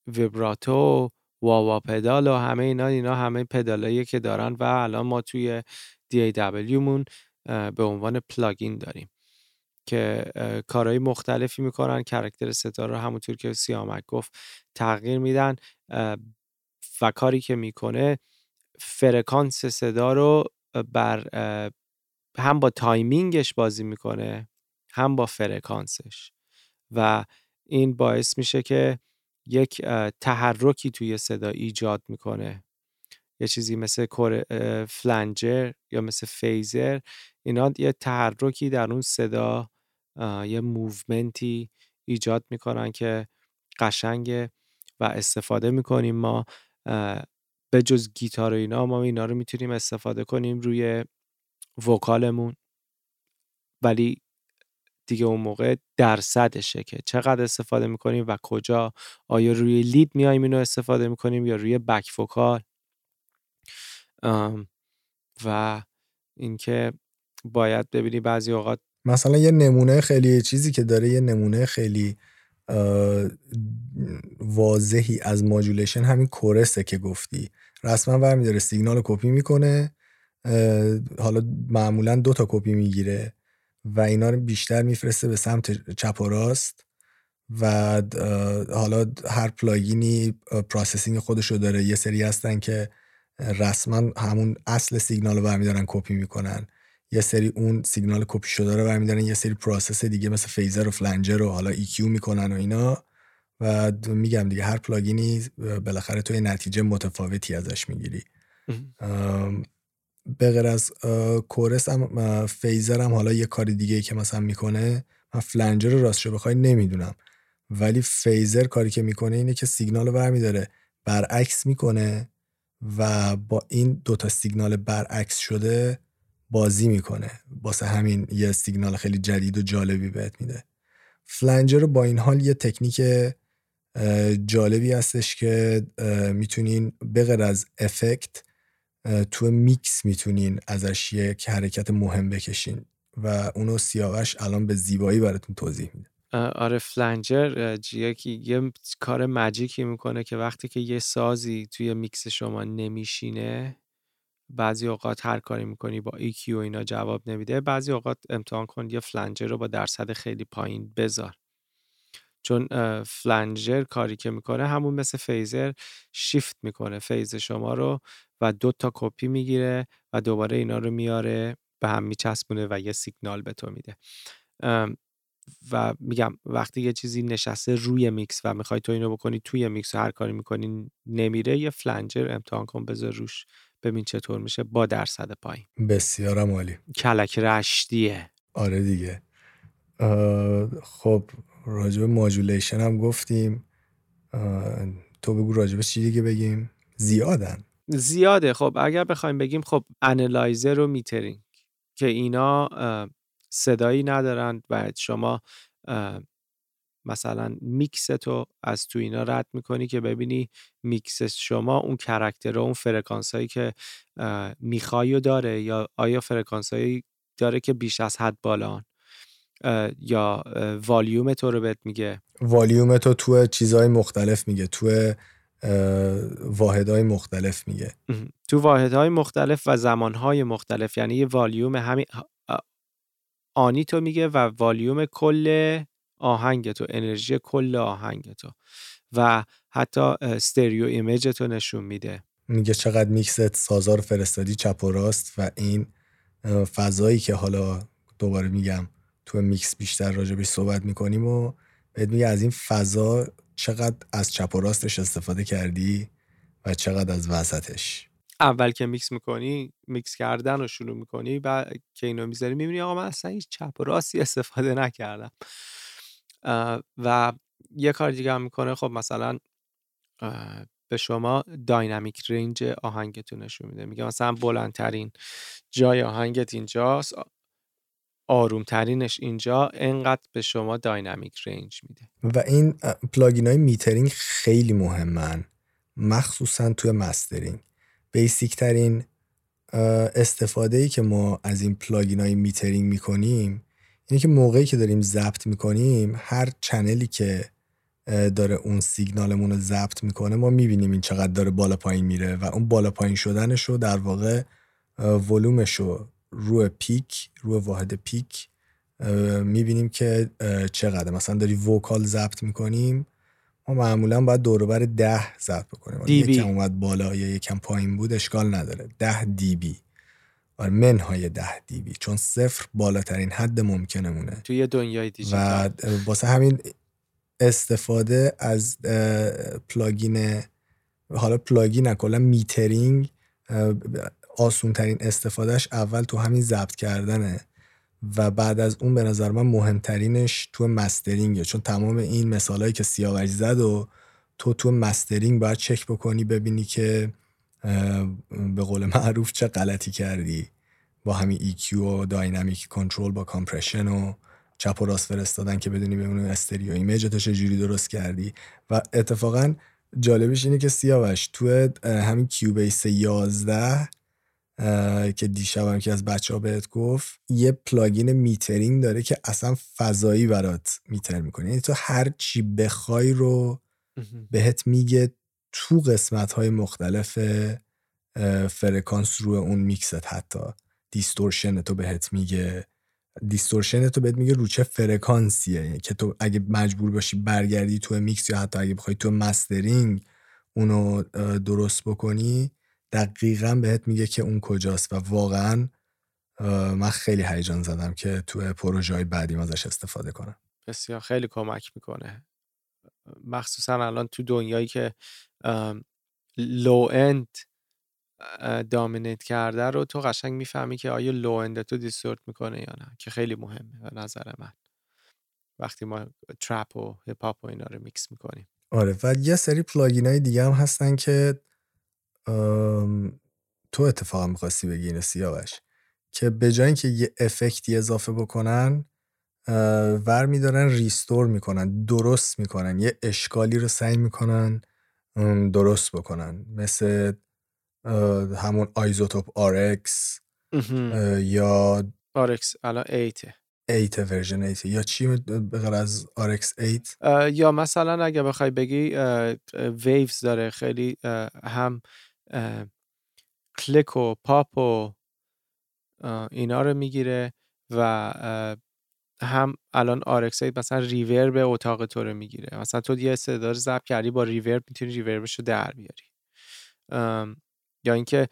ویبراتو wah-wah pedal و همه اینا اینا همه pedal ایی که دارن و الان ما توی DAW مون به عنوان plugin داریم. که کارهای مختلفی می‌کنن character صدا رو همونطور که سیامک گفت تغییر میدن و کاری که می‌کنه فرکانس صدا رو بر هم با timing ش بازی می‌کنه هم با فرکانسش. و این باعث میشه که یک تحرکی توی صدا ایجاد می‌کنه. یه چیزی مثل flanger یا مثل phaser اینا یه تحرکی در اون صدا یه movement ی ایجاد می‌کنن که قشنگه و استفاده می‌کنیم ما به جز گیتار و اینا ما اینا رو می‌تونیم استفاده کنیم روی vocal مون. ولی دیگه اون موقع درصدشه که چقدر استفاده می‌کنیم و کجا آیا روی لید میایم اینو استفاده می‌کنیم یا روی بک وکال. و اینکه باید ببینی بعضی اوقات مثلا یه نمونه خیلی چیزی که داره یه نمونه خیلی واضحی از ماجولیشن همین کورسه که گفتی. رسما برمیداره سیگنال کپی می‌کنه حالا معمولا دو تا کپی می‌گیره و اینا رو بیشتر میفرسته به سمت چپ و راست و حالا هر plugin ی processing خودشو داره. یه سری هستن که رسما همون اصل سیگنال رو برمیدارن کپی می‌کنن. یه سری اون سیگنال کپی شده رو برمیدارن یه سری process دیگه مثل phaser و flanger و حالا EQ می‌کنن و اینا. و میگم دیگه هر plugin ی بالاخره تو نتیجه متفاوتی ازش می‌گیری. به غیر از کورس هم فیزر هم حالا یه کار دیگه که مثلا می‌کنه من فلنجر رو راستشو بخوای نمی‌دونم. ولی فیزر کاری که می‌کنه اینه که سیگنال رو برمیداره برعکس می‌کنه و با این دوتا سیگنال برعکس شده بازی می‌کنه. واسه همین یه سیگنال خیلی جدید و جالبی بهت میده. فلنجر با این حال یه تکنیک جالبی هستش که می‌تونین بغیر از effect تو میکس می‌تونین ازش یک حرکت مهم بکشین و اونو سیاوش الان به زیبایی براتون توضیح میده. آره flanger که یه کار magic ی می‌کنه که وقتی که یه سازی توی میکس شما نمیشینه بعضی اوقات هر کاری می‌کنی با EQ و اینا جواب نمیده بعضی اوقات امتحان کن یه flanger رو با درصد خیلی پایین بذار. چون flanger کاری که می‌کنه همون مثل phaser shift می‌کنه. phase شما رو و دو تا کپی می‌گیره و دوباره اینا رو میاره به هم میچسبونه و یه سیگنال به تو میده. و میگم وقتی یه چیزی نشسته روی میکس و می‌خوای تو اینو بکنی توی میکس هر کاری می‌کنی نمیره یه flanger امتحان کن بذار روش. ببین چطور میشه با درصد پایین. بسیارم عالی. کلک رشتیه آره دیگه. خب راجب modulation هم گفتیم. تو بگو راجب چی دیگه بگیم؟ زیادن. زیاده. خب اگر بخوایم بگیم خب analyzer و metering که اینا صدایی ندارن و شما مثلا میکس تو از تو اینا رد می‌کنی که ببینی میکس شما اون character و اون فرکانس هایی که می‌خوای و داره یا آیا فرکانس هایی داره که بیش از حد بالان یا والیوم تو رو بهت میگه؟ والیوم تو تو چیزهای مختلف میگه تو واحدهای مختلف میگه. تو واحدهای مختلف و زمانهای مختلف یعنی یه والیوم همین آنی تو میگه و والیوم کل آهنگ تو انرژی کل آهنگ تو و حتی stereo image تو نشون میده. میگه چقدر میکست سازار فرستادی چپ و راست و این فضایی که حالا دوباره میگم تو میکس بیشتر راجبش صحبت می‌کنیم و بهت میگه از این فضا چقدر از چپ و راستش استفاده کردی و چقدر از وسطش. اول که میکس می‌کنی میکس کردن رو شروع می‌کنی و که اینو می‌ذاری می‌بینی آقا من اصلا هیچ چپ و راستی استفاده نکردم. و یه کار دیگه هم می‌کنه خب مثلا به شما dynamic range آهنگتون نشون میده. میگه مثلا بلندترین جای آهنگت اینجاست آرومترینش اینجا انقدر به شما dynamic range میده. و این plugin های metering خیلی مهمن. مخصوصا توی mastering. basic ترین استفاده ای که ما از این plugin های metering می‌کنیم اینه که موقعی که داریم ضبط می‌کنیم هر چنلی که داره اون سیگنالمون رو ضبط می‌کنه ما می‌بینیم این چقدر داره بالا پایین میره و اون بالا پایین شدنش رو در واقع ولومش رو روی پیک روی واحد پیک می‌بینیم که چقدر مثلا داری وکال ضبط می‌کنیم ما معمولا باید دوروبر ده ضبط بکنیم. یکم اومد بالا یا یکم پایین بود اشکال نداره. ده دی بی آره منهای ده dB چون صفر بالاترین حد ممکنمونه. توی دنیای دیجیتال. و واسه همین استفاده از plugin حالا plugin کلا metering آسون ترین استفادهش اول تو همین ضبط کردنه و بعد از اون به نظر من مهمترینش تو mastering ه. چون تمام این مثالهایی که سیاوش زد و تو تو mastering باید چک بکنی ببینی که به قول معروف چه غلطی کردی؟ با همین EQ و dynamic control با compression و چپ و راست فرستادن که بدونی ببینی stereo image تو چجوری درست کردی. و اتفاقا جالبش اینه که سیاوش تو همین Cubase 11 که دیشب هم که از بچه ها بهت گفت یه plugin metering داره که اصلا فضایی برات meter می‌کنه. یعنی تو هر چی بخوای رو بهت میگه تو قسمت های مختلف فرکانس روی اون میکست حتی. distortion تو بهت میگه. distortion تو بهت میگه رو چه فرکانسیه؟ که تو اگه مجبور باشی برگردی تو میکس یا حتی اگه بخوای تو mastering اونو درست بکنی دقیقا بهت میگه که اون کجاست. و واقعا من خیلی هیجان زده‌م که تو پروژه های بعدی ازش استفاده کنم. بسیار خیلی کمک می‌کنه. مخصوصا الان تو دنیایی که low end dominate کرده رو تو قشنگ می‌فهمی که آیا low end تو distort می‌کنه یا نه که خیلی مهمه به نظر من. وقتی ما trap و hop و اینا رو میکس می‌کنیم. آره و یه سری plugin های دیگه هم هستن که تو اتفاقا می‌خواستی بگی اینو سیاوش که به جای اینکه یه effect ی اضافه بکنن ور میدارن restore می‌کنن درست می‌کنن یه اشکالی رو سعی می‌کنن درست بکنن. مثل همون iZotope RX یا RX الان 8 8 version 8 یا چی بغیر از RX 8 یا مثلا اگه بخوای بگی Waves داره. خیلی هم کلیک و پاپ و اینا رو می‌گیره و هم الان RX مثلا reverb اتاق تو رو می‌گیره. مثلا تو یه صدا رو کردی با reverb می‌تونی reverb ش رو در بیاری. یا اینکه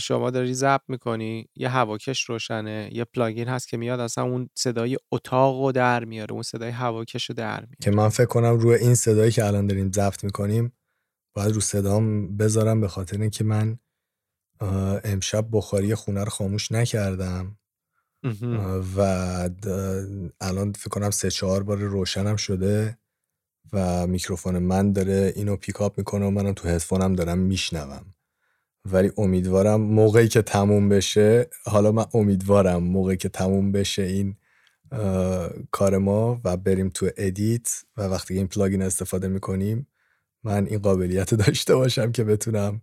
شما داری ضبط می‌کنی یه هواکش روشنه یه plugin هست که میاد اصلا اون صدای اتاق رو در میاره اون صدای هواکش رو در میاره. که من فکر کنم روی این صدایی که الان داریم ضبط می‌کنیم باید رو صدام بذارم به خاطر اینکه من امشب بخاری خونه رو خاموش نکردم. و الان فکر کنم سه چهار بار روشنم شده و میکروفون من داره اینو پیکاپ می‌کنه و منم تو هدفونم دارم میشنوم. ولی امیدوارم موقعی که تموم بشه حالا من امیدوارم موقعی که تموم بشه این کار ما و بریم تو edit و وقتی این plugin استفاده می‌کنیم من این قابلیت داشته باشم که بتونم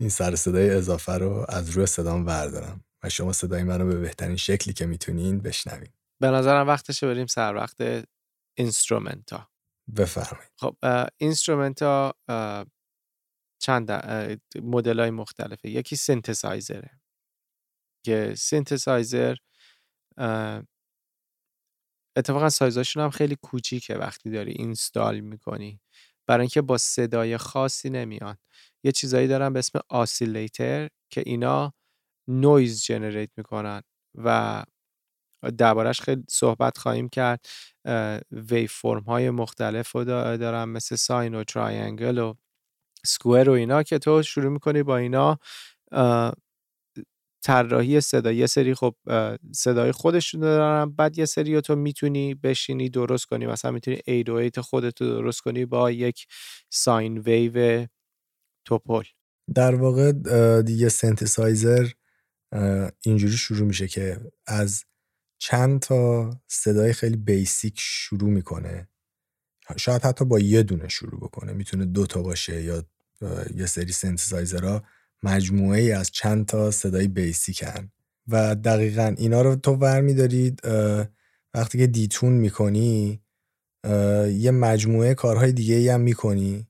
این سر و صدای اضافه رو از روی صدام بردارم. و شما صدای منو به بهترین شکلی که می‌تونین بشنوین. به نظرم وقتشه بریم سر وقت instrument ا. بفرمایید. خب instrument ا چند مدل های مختلفه. یکی سینتسایزره که سینتسایزر اتفاقا سایزاشون هم خیلی کوچیکه وقتی داری install می‌کنی. برای اینکه با صدای خاصی نمیان. یه چیزایی دارن به اسم oscillator که اینا noise generate می‌کنن و دربارش خیلی صحبت خواهیم کرد. waveform های مختلف رو دارن مثل sine و triangle و سکوئر و اینا که تو شروع می‌کنی با اینا طراحی صدا. یه سری خب صدای خودشون دارن بعد یه سری تو می‌تونی بشینی درست کنی. مثلا می‌تونی 808 خودت رو درست کنی با یک ساین ویو توپل. در واقع دیگه سنتسایزر اینجوری شروع میشه که از چند تا صدای خیلی بیسیک شروع می‌کنه. شاید حتی با یه دونه شروع بکنه. می‌تونه دو تا باشه یا یه سری سنتسایزرها مجموعه ای از چند تا صدای بیسیکن. و دقیقا اینا رو تو ور میدارید وقتی که دیتون می‌کنی یه مجموعه کارهای دیگه ای هم می‌کنی.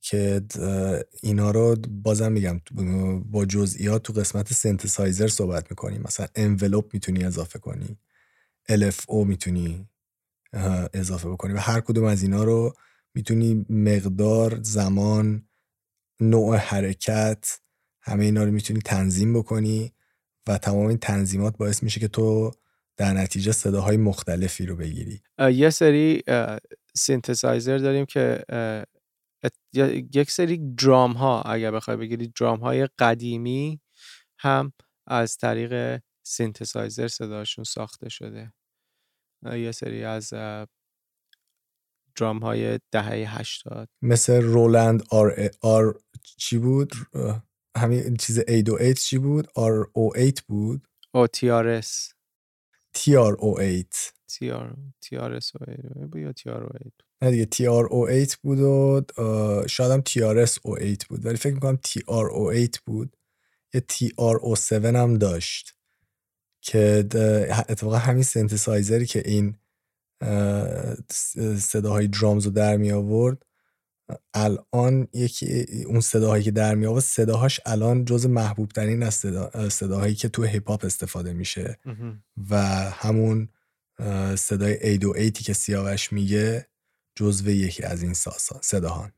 که اینا رو بازم میگم با جزئیات تو قسمت سنتسایزر صحبت می‌کنیم مثلا انولوپ می‌تونی اضافه کنی LFO می‌تونی اضافه بکنی و هر کدوم از اینا رو می‌تونی مقدار زمان نوع حرکت همه اینا رو می‌تونی تنظیم بکنی و تمام این تنظیمات باعث میشه که تو در نتیجه صداهای مختلفی رو بگیری. یه سری سینتسایزر داریم که یک سری درام ها اگر بخوای بگیری درام های قدیمی هم از طریق سینتسایزر صداشون ساخته شده. یه سری از درام های دهه هشتاد. مثل Roland R, R چی بود؟ همین چیز 808 چی بود؟ R O 8 بود؟ او تی آر اس TR O 8 تی آر تی آر اس یا تی آر او 8 نه دیگه تی آر او 8 بود و شاید هم TRS O 8 بود ولی فکر می‌کنم TR O 8 بود. یه TR O 7 هم داشت که اتفاقا همین سنتسایزری که این صداهای drums رو در می آورد الان یکی اون صداهایی که در می صداهاش الان جز محبوب ترین از صدا، صداهایی که تو hip hop استفاده میشه. و همون صدای 808 که سیاوش میگه جزو یکی از این صداهان.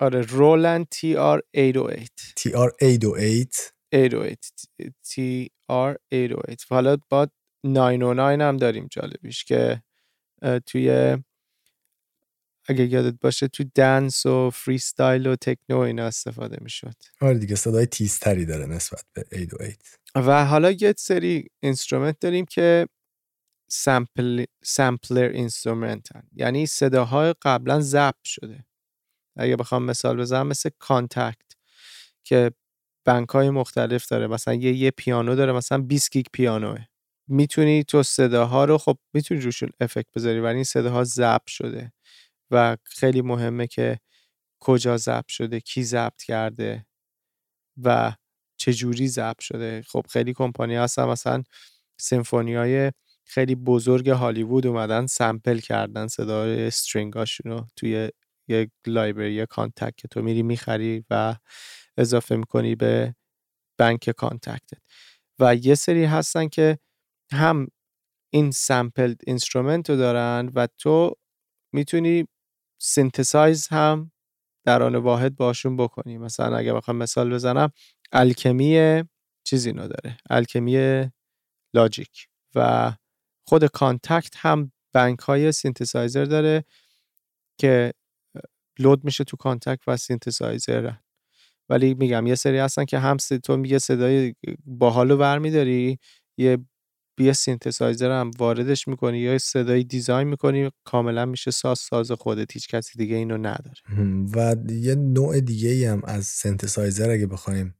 آره Roland TR 808 TR 808 808 TR 808 حالا با 909 هم داریم جالبیش که توی اگه یادت باشه تو dance و freestyle و techno اینا استفاده می‌شد. آره دیگه صدای تیزتری داره نسبت به 808 و حالا یه سری instrument داریم که sample sampler instrument یعنی صداهای قبلا ضبط شده. اگه بخوام مثال بزنم مثل Kontakt که bank های مختلف داره. مثلا یه یه پیانو داره مثلا 20 گیگ پیانوه. می‌تونی تو صداها رو خب می‌تونی روشون effect بذاری ولی این صداها ضبط شده. و خیلی مهمه که کجا ضبط شده کی ضبط کرده و چه جوری ضبط شده. خب خیلی کمپانی هستن مثلا سمفونی های خیلی بزرگ Hollywood اومدن sample کردن صدای string اشون رو توی یک library Kontakt که تو میری می‌خری و اضافه می‌کنی به bank Kontakt ت. و یه سری هستن که هم این sample instrument رو دارن و تو می‌تونی synthesize هم در آن واحد باشون بکنی. مثلا اگه بخوام مثال بزنم Alchemy چیزی اینو داره Alchemy Logic و خود Kontakt هم bank های سینتسایزر داره که load میشه تو Kontakt و سینتسایزر ولی میگم یه سری هستن که هم تو میگه صدای باحالو برمیداری یه بیا سینتسایزر هم واردش می‌کنی یا صدای design می‌کنی کاملا میشه ساز ساز خودت هیچ کسی دیگه اینو نداره. و یه نوع دیگه ای هم از سینتسایزر اگه بخوایم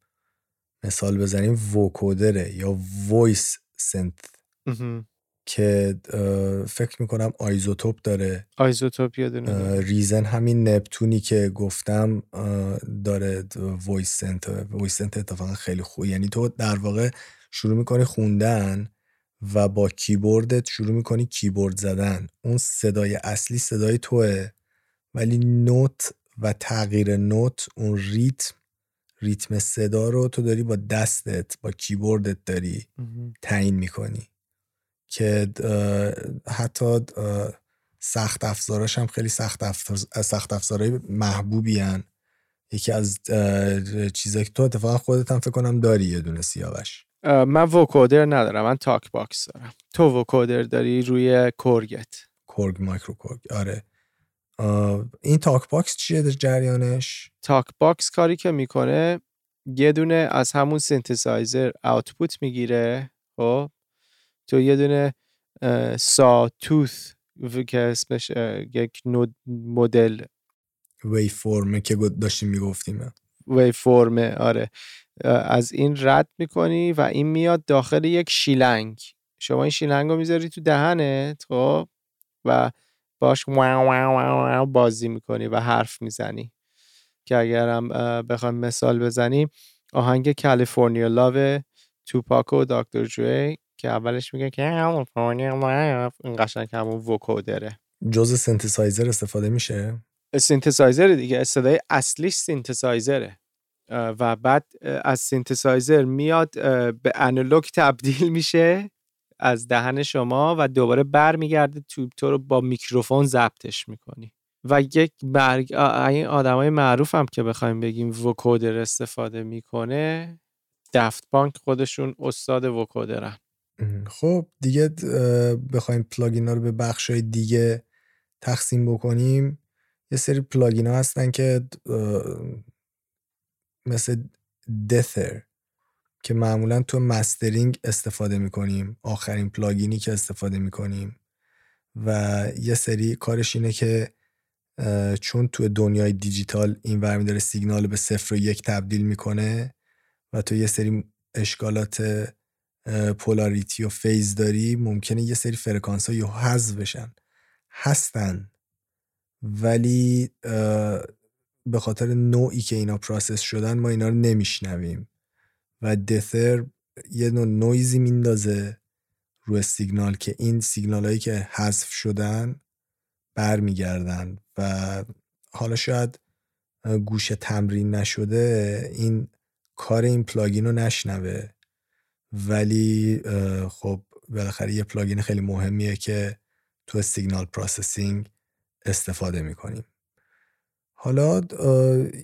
مثال بزنیم vocoder ه یا voice synth. که فکر می‌کنم iZotope داره. iZotope یادونه Reason همین نپتونی که گفتم داره voice synth voice synth اتفاقا خیلی خوب. یعنی تو در واقع شروع می‌کنی خوندن و با کیبوردت شروع می‌کنی کیبورد زدن. اون صدای اصلی صدای توه ولی note و تغییر note اون ریتم ریتم صدا رو تو داری با دستت با کیبوردت داری تعیین می‌کنی. که حتی سخت افزاراش هم خیلی سخت, افزار سخت افزارهای محبوبی هن. یکی از چیزایی که تو اتفاقا خودت هم فکر کنم داری یه دونه سیاوش. من vocoder ندارم من talk box دارم. تو vocoder داری روی Korg ت Korg microKorg آره. این talk box چیه در جریانش؟ talk box کاری که می‌کنه یه دونه از همون synthesizer output می‌گیره خب؟ تو یه دونه sawtooth که اسمش یک مدل. waveform ه که داشتیم می‌گفتیم. waveform ه آره از این رد می‌کنی و این میاد داخل یک شیلنگ. شما این شیلنگ رو می‌ذاری تو دهنت خب؟ و باش بازی می‌کنی و حرف می‌زنی. که اگرم بخوایم مثال بزنیم آهنگ California Love توپاک و Dr. Dre ی که اولش میگه که این قشنگ همون vocoder ه. جز سنتسایزر استفاده میشه؟ سینتسایزر دیگه صدای اصلیش سینتسایزره و بعد از سینتسایزر میاد به آنالوگ تبدیل میشه از دهن شما و دوباره برمیگرده تو تو رو با میکروفون ضبطش می‌کنی. و یکی از بزرگترین آدمای معروف هم که بخوایم بگیم vocoder استفاده می‌کنه Daft Punk خودشون استاد vocoder ن. خب دیگه بخوایم plugin ها رو به بخش های دیگه تقسیم بکنیم. یه سری plugin ها هستن که مثل dither که معمولا تو mastering استفاده می‌کنیم. آخرین plugin ی که استفاده می‌کنیم. و یه سری کارش اینه که چون تو دنیای دیجیتال این ور می‌داره سیگنال به صفر و یک تبدیل می‌کنه و تو یه سری اشکالات polarity و phase داری ممکنه یه سری فرکانس ها یه حذف بشن. هستن. ولی به خاطر نوعی که اینا process شدن ما اینا رو نمیشنویم. و dither یه نوع نویزی میندازه روی سیگنال که این سیگنال هایی که حذف شدن برمیگردن. و حالا شاید گوش تمرین نشده این کار این plugin رو نشنوه. ولی خب بالاخره یه plugin خیلی مهمیه که تو سیگنال processing استفاده می‌کنیم. حالا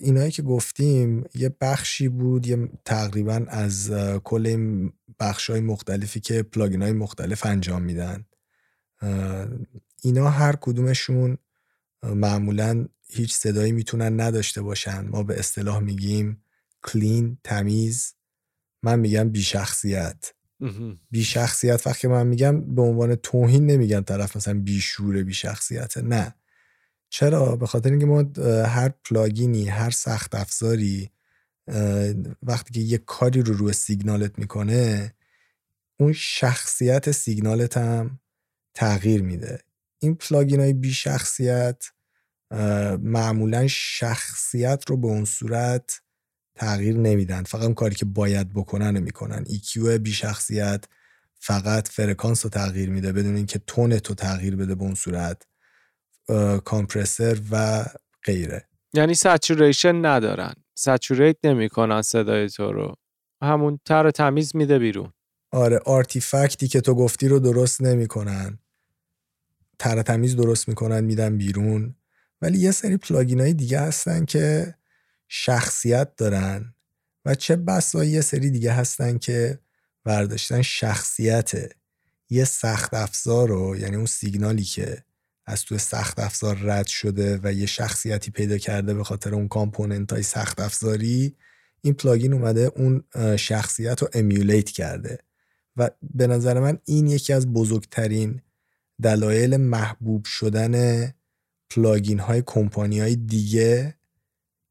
اینایی که گفتیم یه بخشی بود یه تقریبا از کل این بخش های مختلفی که plugin های مختلف انجام میدن. اینا هر کدومشون معمولا هیچ صدایی می‌تونن نداشته باشن. ما به اصطلاح میگیم clean تمیز من میگم بی شخصیت بی شخصیت وقتی من میگم به عنوان توهین نمیگم طرف مثلا بی‌شعور بی شخصیت نه. چرا؟ به خاطر اینکه ما هر plugin ی هر سخت افزاری وقتی که یه کاری رو روی سیگنالت می‌کنه اون شخصیت سیگنالت هم تغییر میده. این plugin های بی شخصیت معمولا شخصیت رو به اون صورت تغییر نمیدن. فقط اون کاری که باید بکنن رو می‌کنن. EQ بی شخصیت فقط فرکانس رو تغییر میده بدون اینکه تون تو تغییر بده به اون صورت compressor و غیره. یعنی saturation ندارن. saturate نمی‌کنن صدای تو رو. همون تر تمیز میده بیرون. آره artifact ی که تو گفتی رو درست نمی‌کنن. تر تمیز درست می‌کنن میدن بیرون. ولی یه سری plugin های دیگه هستن که شخصیت دارن و چه بسا یه سری دیگه هستن که برداشتن شخصیت یه سخت افزار رو یعنی اون سیگنالی که از توی سخت افزار رد شده و یه شخصیتی پیدا کرده به خاطر اون component های سخت افزاری این plugin اومده اون شخصیت رو emulate کرده. و به نظر من این یکی از بزرگترین دلایل محبوب شدن plugin های کمپانی های دیگه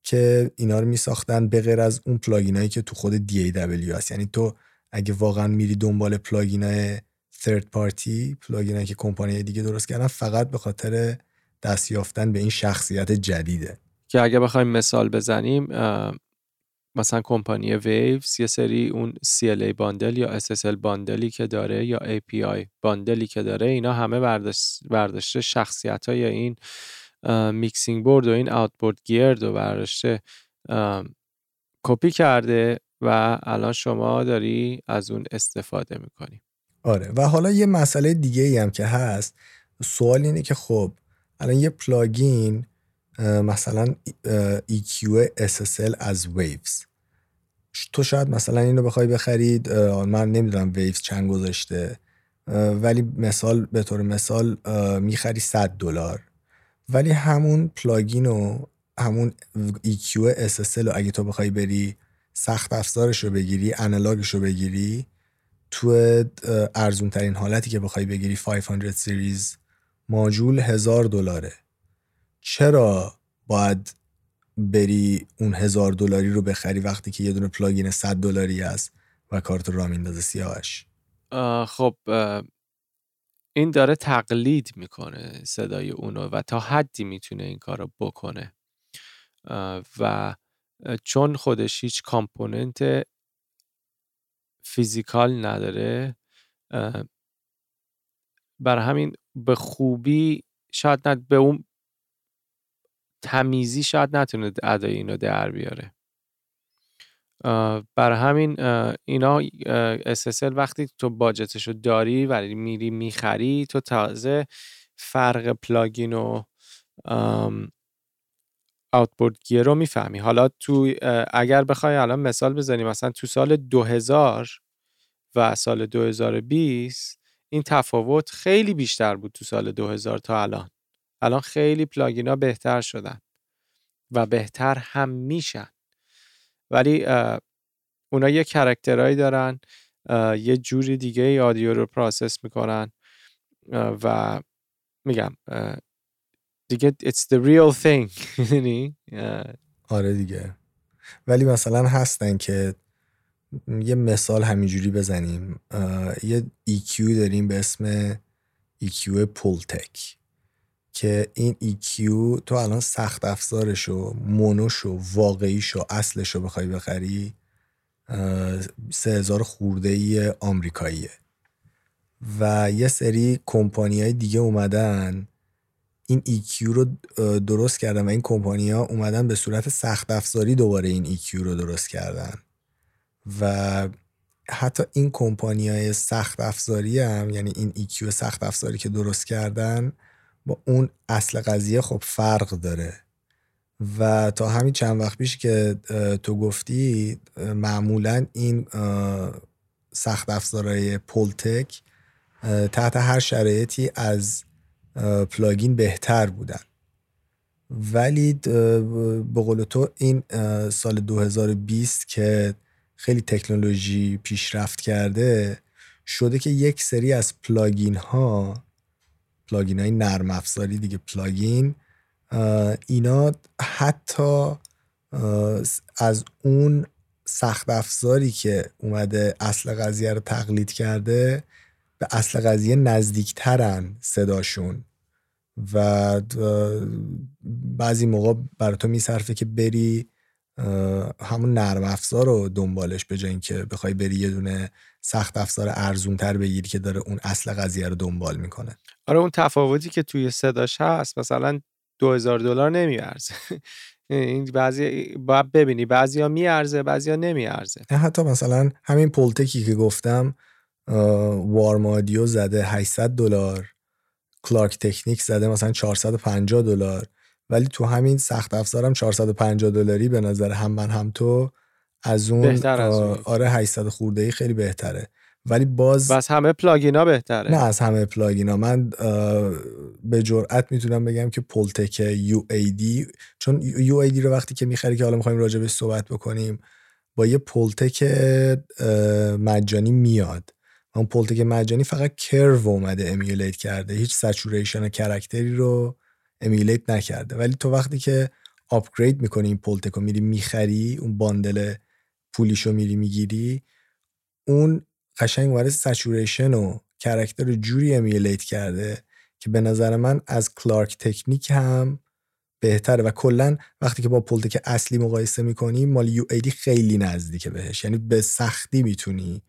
که اینا رو می ساختن به غیر از اون plugin هایی که تو خود DAW هست. یعنی تو اگه واقعا میری دنبال plugin های third party plugin که کمپانی دیگه درست کردن فقط به خاطر دست یافتن به این شخصیت جدیده. که اگه بخوایم مثال بزنیم مثلا کمپانی Waves یه سری اون CLA bundle یا SSL bundle ی که داره یا API bundle ی که داره اینا همه برداشته شخصیت های این mixing board و این outboard gear رو برداشته کپی کرده و الان شما داری از اون استفاده می‌کنی. آره و حالا یه مسئله دیگه ای هم که هست سوال اینه که خب الان یه plugin مثلا EQ SSL از Waves تو شاید مثلا اینو بخوای بخرید من نمی‌دونم Waves چند گذاشته ولی مثال به طور مثال می‌خری 100 دلار. ولی همون plugin و همون EQ SSL رو اگه تو بخوای بری سخت افزارش رو بگیری analog ش رو بگیری تو ارزون ترین حالتی که بخوای بگیری 500 series module هزار دلاره. چرا باید بری اون هزار دلاری رو بخری وقتی که یه دونه plugin 100 دلاری هست و کارت را میندازه سیاهش خب این داره تقلید می‌کنه صدای اونو و تا حدی می‌تونه این کار رو بکنه و چون خودش هیچ کامپوننت فیزیکال نداره بر همین به خوبی شاید نه به اون تمیزی شاید نتونه ادای اینو در بیاره. بر همین اینا SSL وقتی تو باجتش رو داری و میری می‌خری تو تازه فرق پلاگین و آوتبورد گیر رو می‌فهمی. حالا تو اگر بخوای الان مثال بزنیم مثلا تو سال 2000 و سال 2020 این تفاوت خیلی بیشتر بود تو سال 2000 تا الان. الان خیلی پلاگینا بهتر شدن و بهتر هم میشن. ولی اونا یه character هایی دارن یه جوری دیگه ای audio رو process می‌کنن و میگم دیگه it's the real thing آره دیگه. ولی مثلا هستن که یه مثال همینجوری بزنیم یه EQ داریم به اسم EQ پولتک. که این EQ تو الان سخت افزارشو مونوشو واقعیشو اصلشو بخوای بخری سه هزار خورده ای آمریکاییه. و یه سری کمپانی های دیگه اومدن. این EQ رو درست کردن و این کمپانی ها اومدن به صورت سخت افزاری دوباره این EQ رو درست کردن. و حتی این کمپانی های سخت افزاری هم یعنی این EQ سخت افزاری که درست کردن با اون اصل قضیه خب فرق داره. و تا همین چند وقت پیش که تو گفتی معمولا این سخت افزارهای پولتک تحت هر شرایطی از پلاگین بهتر بودن. ولی به قول تو این سال 2020 که خیلی تکنولوژی پیشرفت کرده شده که یک سری از plugin ها plugin های نرم افزاری دیگه plugin اینا حتی از اون سخت افزاری که اومده اصل قضیه رو تقلید کرده به اصل قضیه نزدیکترن صداشون. و بعضی موقع برای تو میصرفه که بری همون نرم افزار رو دنبالش به جای اینکه بخوای بری یه دونه سخت افزار ارزون تر بگیری که داره اون اصل قضیه رو دنبال می‌کنه. آره اون تفاوتی که توی صداش هست مثلا 2000 دلار نمیارزه. این بعضی باید ببینی بعضیا میارزه بعضیا نمیارزه. حتی مثلا همین پولتکی که گفتم وارمادیو زده 800 دلار کلارک تکنیک زده مثلا 450 دلار. ولی تو همین سخت افزارم 450 دلاری به نظر هم من هم تو از اون, آره 800 خورده ای خیلی بهتره. ولی باز بس همه پلاگینا بهتره. نه از همه پلاگینا. من به جرئت می‌تونم بگم که پولتک یو ای دی چون دی رو وقتی که می‌خری که حالا می‌خوایم راجع به صحبت بکنیم با یه Pultec مجانی میاد. اون Pultec مجانی فقط curve اومده emulate کرده. هیچ saturation character ی رو emulate نکرده. ولی تو وقتی که upgrade می‌کنی این Pultec رو میری می‌خری اون bundle پولیشو میری می‌گیری اون قشنگ وارد saturation و character رو جوری emulate کرده که به نظر من از Klark Teknik هم بهتره و کلا وقتی که با Pultec اصلی مقایسه می‌کنی مال UAD خیلی نزدیکه بهش. یعنی به سختی می‌تونی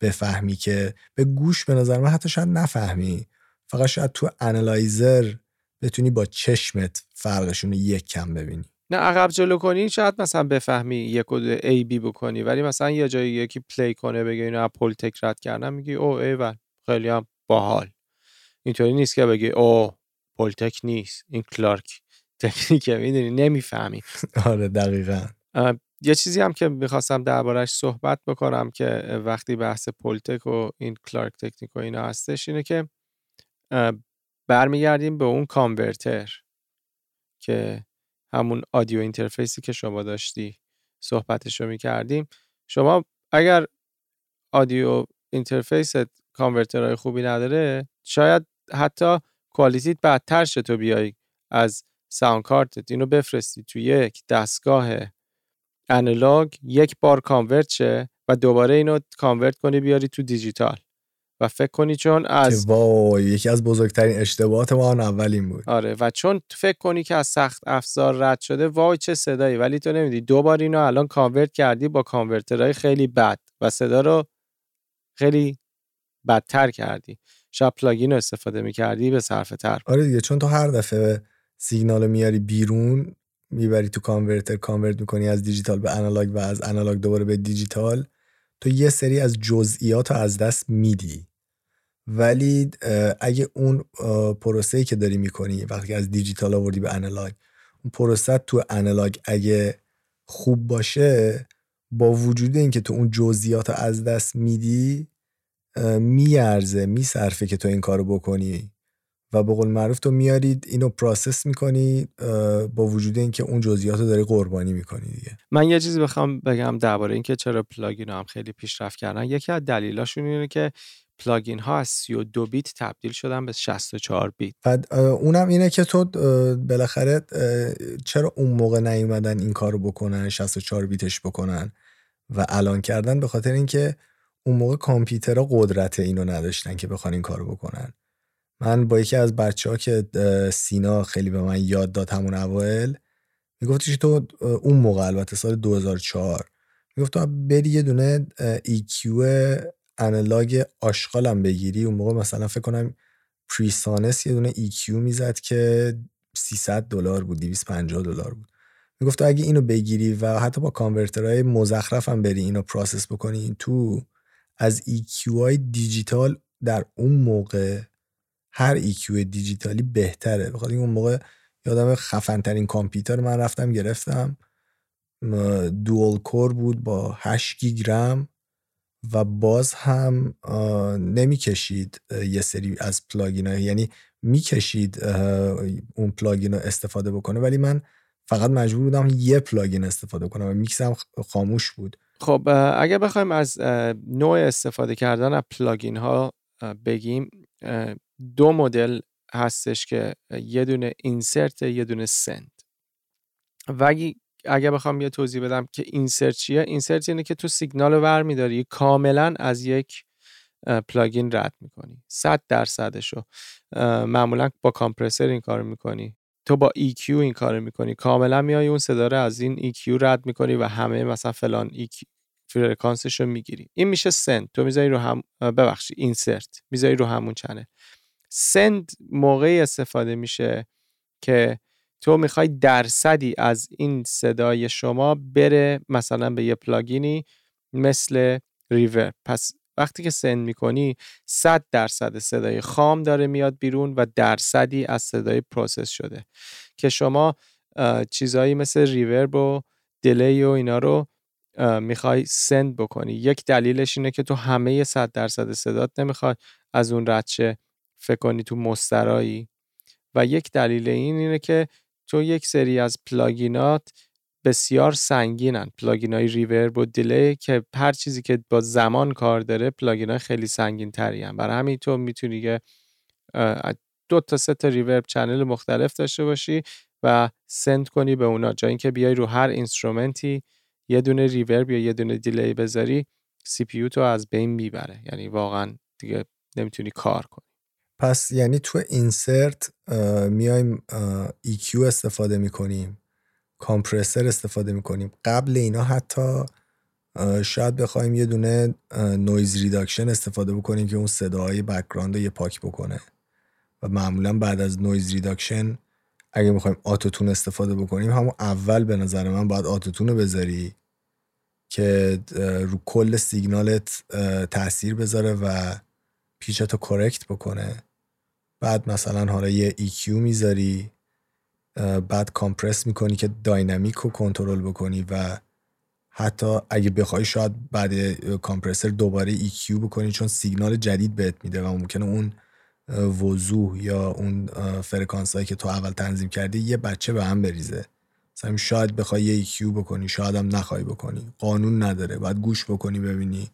بفهمی که به گوش به نظر من حتی شاید نفهمی. فقط شاید تو analyzer بتونی با چشمت فرقشون یک کم ببینی. نه عقب جلو کنی شاید مثلا بفهمی یک و A/B بکنی ولی مثلا یه جایی یکی play کنه بگه اینو Pultec رد کردن میگی oh ای خیلی هم باحال. اینطوری نیست که بگی oh Pultec نیست این Klark Teknik ه می‌دونی؟ نمی‌فهمی. آره دقیقا. یه چیزی هم که می‌خواستم دربارش صحبت بکنم که وقتی بحث Pultec و این Klark Teknik و اینا هستش اینه که برمیگردیم به اون converter که همون audio interface ی که شما داشتی صحبتش رو می‌کردیم. شما اگر audio interface converter های خوبی نداره شاید حتی quality ت بدتر شه تو بیای از sound card ت. اینو بفرستی تو یک دستگاه انالوگ یک بار convert شه و دوباره اینو convert کنی بیاری تو دیجیتال. و فکر کنی چون از وای یکی از بزرگترین اشتباهات ما اول این بود. آره و چون فکر کنی که از سخت افزار رد شده وای چه صدایی. ولی تو نمیدی دو بار اینو الان convert کردی با converter های خیلی بد و صدا رو خیلی بدتر کردی. شاید plugin رو استفاده می‌کردی به صرفه تر آره دیگه چون تو هر دفعه سیگنال میاری بیرون می‌بری تو converter convert می‌کنی از دیجیتال به analog و از analog دوباره به دیجیتال تو یه سری از جزئیات رو از دست میدی. ولی اگه اون پروسه که داری می‌کنی وقتی از دیجیتال آوردی به analog اون پروسه تو analog اگه خوب باشه با وجود اینکه تو اون جزئیات از دست میدی میارزه میصرفه که تو این کارو بکنی. و به قول معروف تو میارید اینو process می‌کنی با وجود اینکه اون جزئیات رو داری قربانی می‌کنی دیگه. من یه چیزی بخوام بگم درباره اینکه چرا plugin هم خیلی پیشرفت کردن. یکی از دلیلاشون اینه که plugin ها از 32 بیت تبدیل شدن به 64 بیت. بعد اونم اینه که تو بالاخره چرا اون موقع نیومدن این کارو بکنن 64 بیتش بکنن و الان کردن؟ به خاطر اینکه اون موقع کامپیوترها قدرت اینو نداشتن که بخوان این کارو بکنن. من با یکی از بچه ها که سینا خیلی به من یاد داد همون اوایل میگفتش تو اون موقع البته سال 2004 می‌گفت بری یه دونه EQ انالاگ آشغالم بگیری اون موقع مثلا فکر کنم PreSonus یه دونه EQ می‌زد که 300 دلار بود 250 دلار بود. می‌گفت اگه اینو بگیری و حتی با converter های مزخرف هم بری اینو process بکنی تو از EQ های دیجیتال در اون موقع هر EQ دیجیتالی بهتره. بخاطر اون موقع یادم خفن ترین کامپیوتر من رفتم گرفتم. dual core بود با 8 گیگ رم. و باز هم نمی‌کشید یه سری از plugin ها یعنی می‌کشید اون plugin رو استفاده بکنه. ولی من فقط مجبور بودم یه plugin استفاده کنم و میکسم خاموش بود. خب اگه بخوایم از نوع استفاده کردن از plugin ها بگیم دو مدل هستش که یه دونه insert یه دونه send و اگه بخوام یه توضیح بدم که insert چیه insert اینه که تو سیگنال ور میداری کاملا از یک plugin رد می‌کنی 100 درصدشو. معمولا با compressor این کار می‌کنی تو با EQ این کار می‌کنی. کاملا میای اون صدا رو از این EQ رد می‌کنی و همه مثلا فلان EQ فرکانسش رو می‌گیری. این میشه send. تو می‌ذاری رو هم ببخشید insert. می‌ذاری رو همون channel. send موقعی استفاده میشه که تو می‌خوای درصدی از این صدای شما بره مثلا به یه plugin ی مثل reverb. پس وقتی که send می‌کنی 100 درصد صدای خام داره میاد بیرون و درصدی از صدای process شده که شما چیزهایی مثل reverb و delay و اینا رو می‌خوای send بکنی. یک دلیلش اینه که تو همه 100 درصد صدات نمی‌خواد از اون ردشه فکر کنی تو مسترایی. و یک دلیل این اینه که تو یک سری از plugin ات بسیار سنگینن. plugin های reverb و delay که هر چیزی که با زمان کار داره plugin های خیلی سنگین تری هم. برای همین تو می‌تونی که دو تا سه تا reverb channel مختلف داشته باشی و send کنی به اونا. جا اینکه بیای رو هر instrument ی یه دونه reverb یا یه دونه delay بذاری CPU تو از بین می‌بره. یعنی واقعا دیگه نمی‌تونی کار کنی. پس یعنی تو insert میایم EQ استفاده می‌کنیم compressor استفاده می‌کنیم. قبل اینا حتی شاید بخوایم یه دونه noise reduction استفاده بکنیم که اون صداهای background رو یه پاک بکنه. و معمولا بعد از noise reduction اگه می‌خوایم autotune استفاده بکنیم همون اول به نظر من باید autotune رو بذاری که رو کل سیگنالت تاثیر بذاره و pitch تو correct بکنه. بعد مثلا حالا یه EQ می‌ذاری بعد compress می‌کنی که dynamic رو کنترل بکنی و حتی اگه بخوای شاید بعد compressor دوباره EQ بکنی چون سیگنال جدید بهت میده و ممکنه اون وضوح یا اون فرکانس هایی که تو اول تنظیم کردی یه بچه به هم بریزه. مثلا شاید بخوای یه EQ بکنی شاید هم نخوای بکنی. قانون نداره. باید گوش بکنی ببینی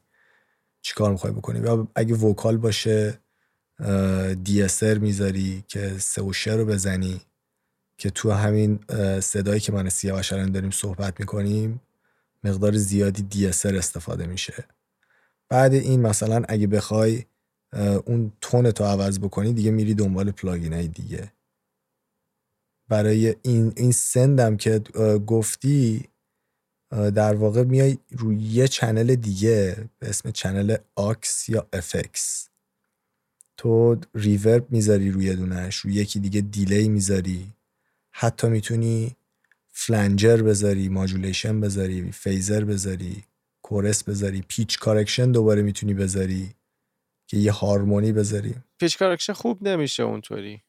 چیکار می‌خوای بکنی. و اگه وکال باشه دیسر می‌ذاری که سوشه رو بزنی که تو همین صدایی که من سیاوش الان داریم صحبت می‌کنیم مقدار زیادی دیسر استفاده میشه. بعد این مثلا اگه بخوای اون تون تو عوض بکنی دیگه میری دنبال پلاگین های دیگه. برای این این send م که گفتی در واقع میای روی یه channel دیگه به اسم channel aux یا FX. تو reverb می‌ذاری روی یه دونش روی یکی دیگه delay می‌ذاری. حتی می‌تونی flanger بذاری modulation بذاری phaser بذاری chorus بذاری pitch correction دوباره می‌تونی بذاری که یه هارمونی بذاری. pitch correction خوب نمیشه اونطوری.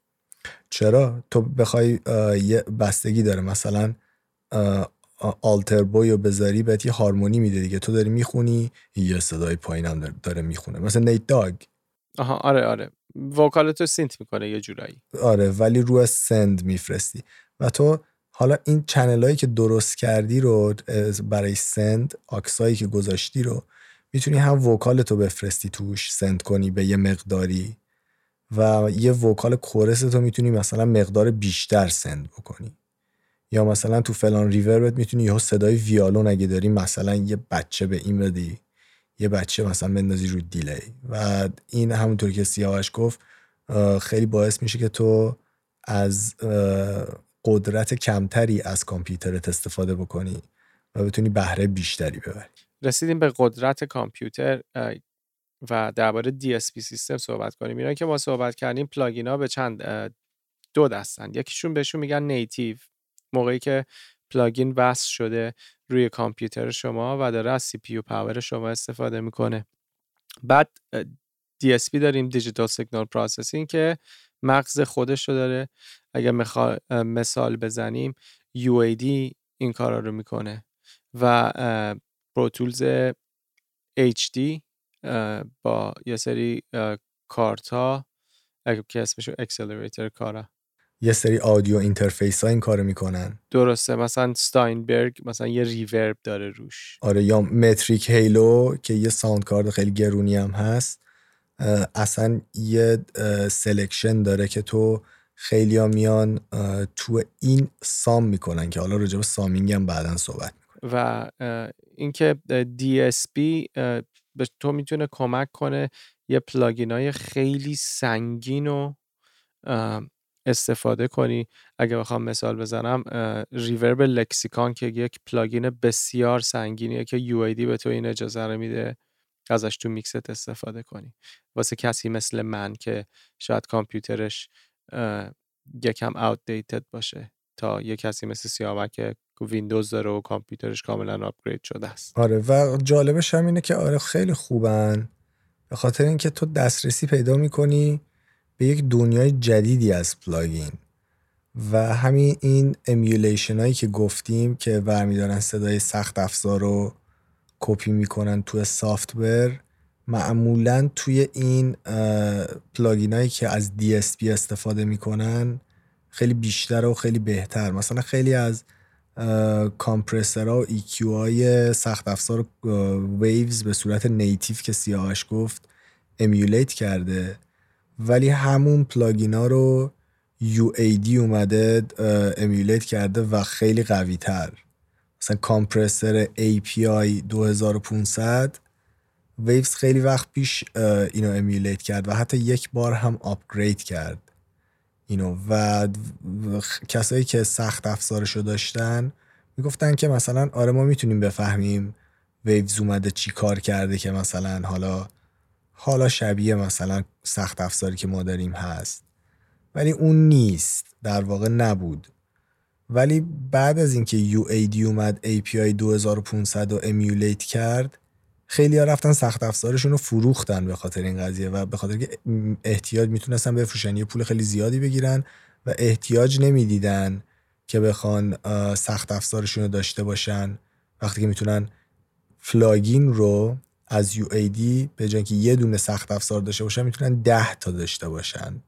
چرا؟ تو بخوای یه بستگی داره. مثلا AlterBoy رو بذاری بهت یه هارمونی میده دیگه. تو داری می‌خونی یه صدای پایینم داره می‌خونه. مثلا Nate Dogg آها آره آره. vocal تو synth می‌کنه یه جورایی. آره ولی رو send میفرستی. و تو حالا این channel هایی که درست کردی رو برای send aux ایی که گذاشتی رو می‌تونی هم وکالتو بفرستی توش سند کنی به یه مقداری. و یه وکال کورس تو می‌تونی مثلا مقدار بیشتر سند بکنی. یا مثلا تو فلان ریوربت می‌تونی یه صدای ویالون اگه داری مثلا یه بچه به این بدی. یه بچه مثلا بندازی روی دیلی. و این همونطور که سیاوش گفت خیلی باعث میشه که تو از قدرت کمتری از کامپیوترت استفاده بکنی و بتونی بهره بیشتری ببری. رسیدیم به قدرت کامپیوتر و درباره DSP سیستم صحبت کنیم. اینا که ما صحبت کردیم plugin ها به چند دو دستن. یکیشون بهشون میگن native موقعی که plugin وصل شده روی کامپیوتر شما و داره از CPU power شما استفاده می‌کنه. بعد DSP داریم digital signal processing که مغز خودش رو داره اگر مثال بزنیم UAD این کارا رو می‌کنه و Pro Tools HD با یه سری کارتا که اسمشو accelerator کارتا. یه سری audio interface ها این کارو می‌کنن. درسته مثلا Steinberg مثلا یه reverb داره روش. آره یا Metric Halo که یه sound card خیلی گرونی هم هست. اصلا یه selection داره که تو خیلی ها میان تو این sum می‌کنن که حالا راجع به summing هم بعدا صحبت می‌کنن و اینکه DSP به تو می‌تونه کمک کنه یه plugin های خیلی سنگین رو استفاده کنی. اگه بخوام مثال بزنم reverb Lexicon که یک plugin بسیار سنگینیه که UAD به تو این اجازه رو میده ازش تو میکست استفاده کنی. واسه کسی مثل من که شاید کامپیوترش یکم outdated باشه تا یه کسی مثل سیاوش که ویندوز داره و کامپیوترش کاملا upgrade شده است. آره و جالبش هم اینه که آره خیلی خوبن. به خاطر اینکه تو دسترسی پیدا می‌کنی به یک دنیای جدیدی از plugin. و همین این emulation هایی که گفتیم که برمیدارن صدای سخت افزار رو کپی می‌کنن توی software معمولا توی این plugin هایی که از DSP استفاده می‌کنن خیلی بیشتر و خیلی بهتر. مثلا خیلی از compressor ها و EQ های سخت افزار Waves به صورت native که سیاوش گفت emulate کرده. ولی همون plugin ا رو UAD اومده emulate کرده و خیلی قوی تر مثلا compressor API 2500 Waves خیلی وقت پیش اینو emulate کرد و حتی یک بار هم upgrade کرد. اینو و کسایی که سخت افزارش رو داشتن می‌گفتن که مثلا آره ما می‌تونیم بفهمیم Waves اومده چی کار کرده که مثلا حالا حالا شبیه مثلا سخت افزاری که ما داریم هست. ولی اون نیست. در واقع نبود. ولی بعد از اینکه UAD اومد API 2500 رو امیولیت کرد خیلی ها رفتن سخت افزارشون رو فروختن به خاطر این قضیه و به خاطر که احتیاج می‌تونستن بفروشن. یه پول خیلی زیادی بگیرن و احتیاج نمی‌دیدن که بخوان سخت افزارشون رو داشته باشن. وقتی که می‌تونن فلاگین رو از UAD به جای که یه دونه سخت افزار داشته باشن می‌تونن ده تا داشته باشن.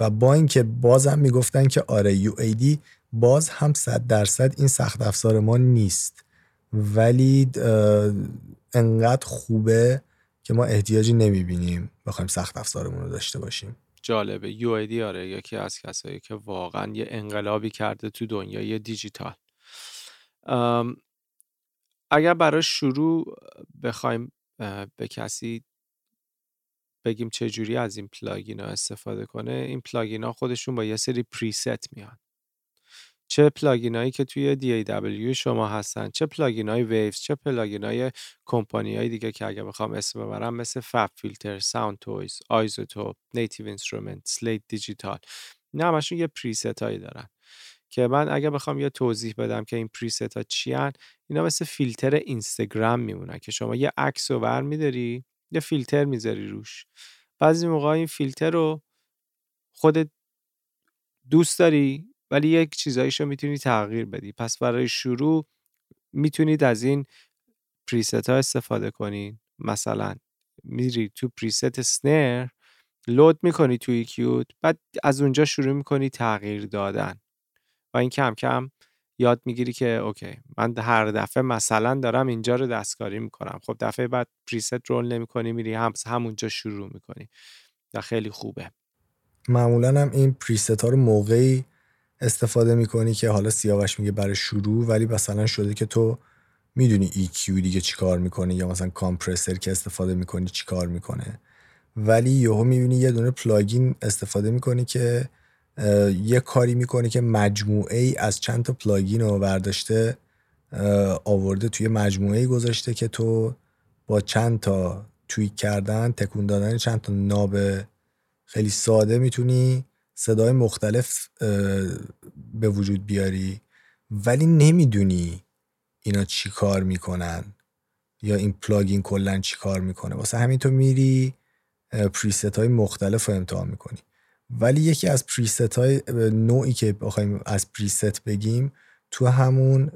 و با اینکه بازم می‌گفتن که آره UAD باز هم صد درصد این سخت افزار ما نیست. ولی انقدر خوبه که ما احتیاجی نمی‌بینیم بخوایم سخت افزارمون رو داشته باشیم. جالبه. UID آره یکی از کسایی که واقعا یه انقلابی کرده تو دنیای دیجیتال. اگر برای شروع بخوایم به کسی بگیم چه جوری از این plugin ها استفاده کنه این plugin ها خودشون با یه سری preset میان. چه plugin هایی که توی DAW شما هستن چه plugin های Waves چه plugin های کمپانی های دیگه که اگر بخوام اسم ببرم مثل FabFilter Soundtoys iZotope Native Instruments Slate Digital نه همشون یه preset هایی دارن. که من اگر بخوام یه توضیح بدم که این preset ها چی اینا مثل فیلتر اینستاگرام میمونن که شما یه عکس رو برمیداری یه فیلتر می‌ذاری روش. بعضی موقع این فیلتر رو خودت دوست داری ولی یک چیزایش رو می‌تونی تغییر بدی. پس برای شروع می‌تونید از این preset ها استفاده کنین. مثلا میری تو preset snare load می‌کنی توی EQ ت بعد از اونجا شروع می‌کنی تغییر دادن. و این کم کم یاد می‌گیری که okay من هر دفعه مثلا دارم اینجا رو دستکاری می‌کنم. خب دفعه بعد preset رو load نمی‌کنی میری هم همونجا شروع می‌کنی و خیلی خوبه. معمولا هم این preset ها رو موقعی استفاده می‌کنی که حالا سیاوش میگه برای شروع ولی مثلا شده که تو می‌دونی EQ دیگه چیکار می‌کنه یا مثلا compressor که استفاده می‌کنی چیکار می‌کنه. ولی یهو می‌بینی یه دونه plugin استفاده می‌کنی که یه کاری می‌کنه که مجموعه ای از چند تا plugin رو برداشته آورده توی مجموعه ای گذاشته که تو با چند تا tweak کردن تکون دادن چند تا knob خیلی ساده می‌تونی صدای مختلف به وجود بیاری ولی نمی‌دونی اینا چی کار می‌کنن یا این plugin کلا چی کار می‌کنه. واسه همین تو میری preset های مختلف رو امتحان می‌کنی. ولی یکی از preset های نوعی که بخوایم از preset بگیم تو همون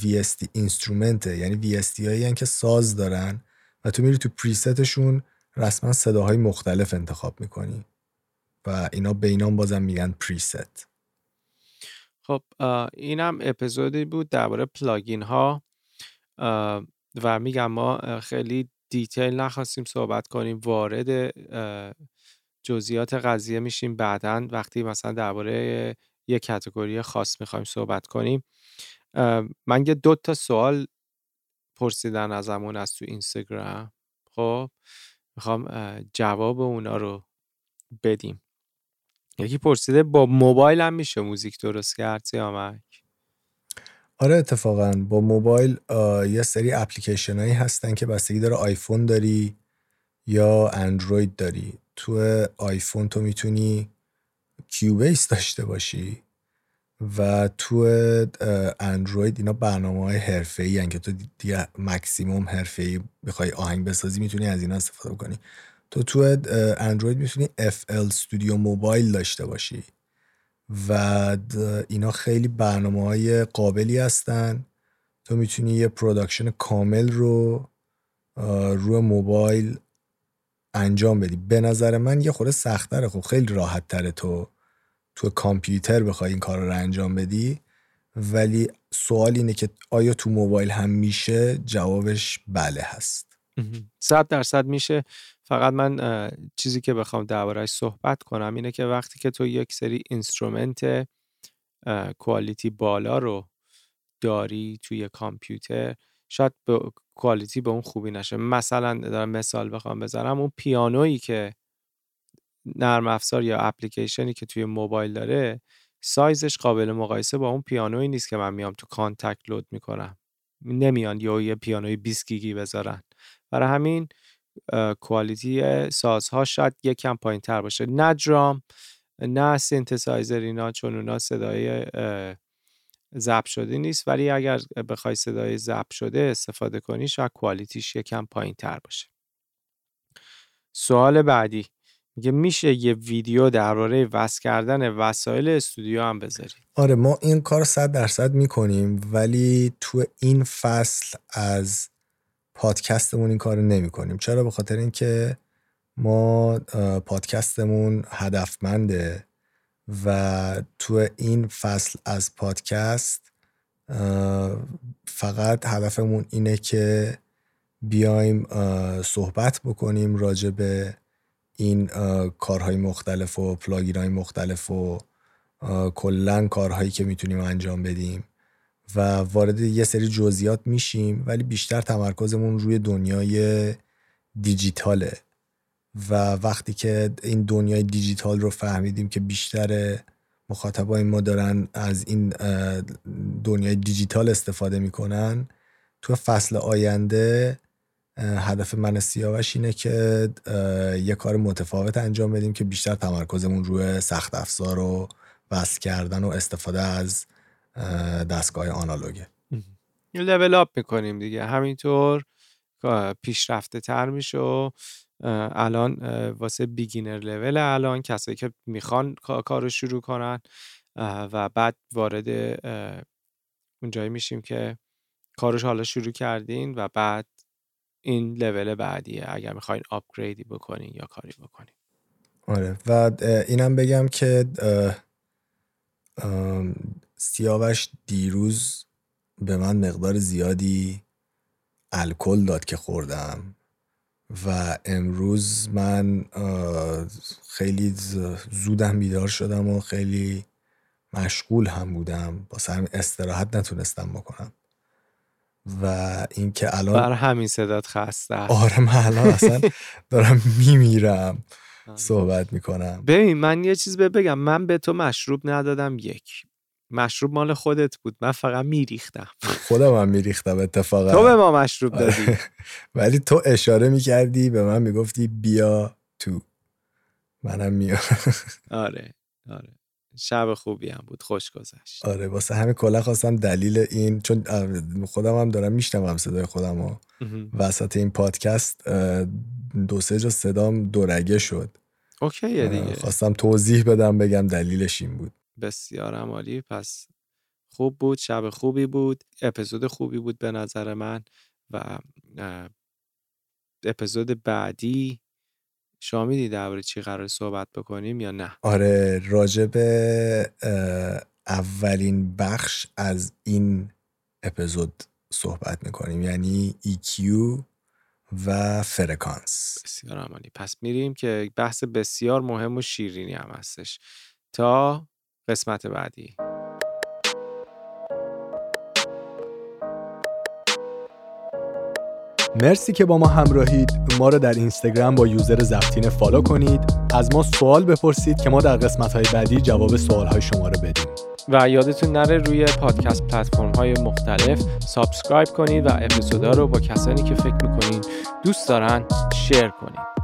VST instrument یعنی VST هایی که ساز دارن و تو میری تو preset شون رسما صداهای مختلف انتخاب می‌کنی و اینا به اینام بازم میگن preset. خب اینم اپیزودی بود درباره plugin ها و میگم ما خیلی detail نخواستیم صحبت کنیم وارد جزئیات قضیه میشیم بعدا وقتی مثلا درباره یه کتگوری خاص می‌خوایم صحبت کنیم. من یه دو تا سوال پرسیدن ازمون از تو اینستاگرام. خب می‌خوام جواب اونا رو بدیم. یکی پرسیده با موبایل هم میشه موزیک درست کرد سیامک؟ آره اتفاقا. با موبایل یه سری اپلیکیشن هایی هستن که بستگی داره آیفون داری یا اندروید داری. تو آیفون تو می‌تونی Cubase داشته باشی و تو اندروید اینا برنامه های حرفه ای که تو دیگه مکسیموم حرفه ای بخوای آهنگ بسازی می‌تونی از اینا استفاده کنی تو تو اندروید می‌تونی FL Studio Mobile داشته باشی و اینا خیلی برنامه های قابلی هستن. تو می‌تونی یه production کامل رو روی موبایل انجام بدی. به نظر من یه خورده سختره خب خیلی راحت تره تو تو کامپیوتر بخوای این کار رو انجام بدی. ولی سوال اینه که آیا تو موبایل هم میشه؟ جوابش بله هست. صد درصد میشه. فقط من چیزی که بخوام دربارهش صحبت کنم اینه که وقتی که تو یک سری instrument quality بالا رو داری توی کامپیوتر شاید به quality به اون خوبی نشه. مثلا دارم مثال بخوام بذارم اون پیانویی که نرم افزار یا اپلیکیشنی که توی موبایل داره سایزش قابل مقایسه با اون پیانویی نیست که من میام تو Kontakt load می‌کنم. نمیان یا یه پیانوی 20 گیگی بذارن. برای همین quality سازها شاید یکم پایین تر باشه. نه درام نه سینتسایزر اینا چون اونا صدای ضبط شده نیست ولی اگر بخوای صدای ضبط شده استفاده کنی شاید کوالیتیش یکم پایین تر باشه. سوال بعدی. میگه میشه یه ویدیو درباره وصل کردن وسایل استودیو هم بذاریم آره ما این کار صد درصد می‌کنیم ولی تو این فصل از پادکستمون این کار نمی کنیم چرا؟ به خاطر اینکه ما پادکستمون هدفمنده. و تو این فصل از پادکست فقط هدفمون اینه که بیایم صحبت بکنیم راجع به این کارهای مختلف و پلاگین های مختلف و کلا کارهایی که می‌تونیم انجام بدیم و وارد یه سری جزئیات میشیم ولی بیشتر تمرکزمون روی دنیای دیجیتاله. و وقتی که این دنیای دیجیتال رو فهمیدیم که بیشتر مخاطبای ما دارن از این دنیای دیجیتال استفاده می‌کنن تو فصل آینده هدف من سیاوش اینه که یه کار متفاوت انجام بدیم که بیشتر تمرکزمون روی سخت افزار و وصل کردن و استفاده از دستگاه آنالوگه. لول اپ می‌کنیم دیگه. همینطور پیشرفته تر میشه و الان واسه بیگینر لول الان کسایی که می‌خوان کار رو شروع کنن و بعد وارد اونجایی میشیم که کارش حالا شروع کردین و بعد این لول بعدیه. اگر می‌خواین آپگریدی بکنین یا کاری بکنین. آره. و اینم بگم که سیاوش دیروز به من مقدار زیادی الکل داد که خوردم. و امروز من خیلی زودم بیدار شدم و خیلی مشغول هم بودم. با همین استراحت نتونستم بکنم. و اینکه الان بر همین صدات خسته. آره من الان اصلا دارم میمیرم صحبت می‌کنم. ببین من یه چیز بگم. من به تو مشروب ندادم یک. مشروب مال خودت بود. من فقط میریختم. خودم هم میریختم اتفاقا. تو به ما مشروب دادی. ولی تو اشاره می‌کردی به من می‌گفتی بیا تو. منم میام آره آره. شب خوبی هم بود. خوش گذشت. آره واسه همین کلا خواستم دلیل این چون خودم هم دارم میشنوم صدای خودم و وسط این پادکست دو سه جا صدام دورگه شد. اوکیه دیگه. خواستم توضیح بدم بگم دلیلش این بود. بسیار عمالی. پس خوب بود شب خوبی بود اپیزود خوبی بود به نظر من و اپیزود بعدی. شما میدی درباره چی قرار صحبت بکنیم یا نه؟ آره راجب اولین بخش از این اپیزود صحبت می‌کنیم. یعنی EQ و فرکانس. بسیار عالی. پس میریم که بحث بسیار مهم و شیرینی هم هستش. تا قسمت بعدی. مرسی که با ما همراهید. ما رو در اینستاگرام با user زفتین follow کنید. از ما سوال بپرسید که ما در قسمت های بعدی جواب سوال های شما رو بدیم. و یادتون نره روی پادکست پلتفرم های مختلف subscribe کنید و اپیزودا رو با کسانی که فکر می‌کنید دوست دارن شیر کنید.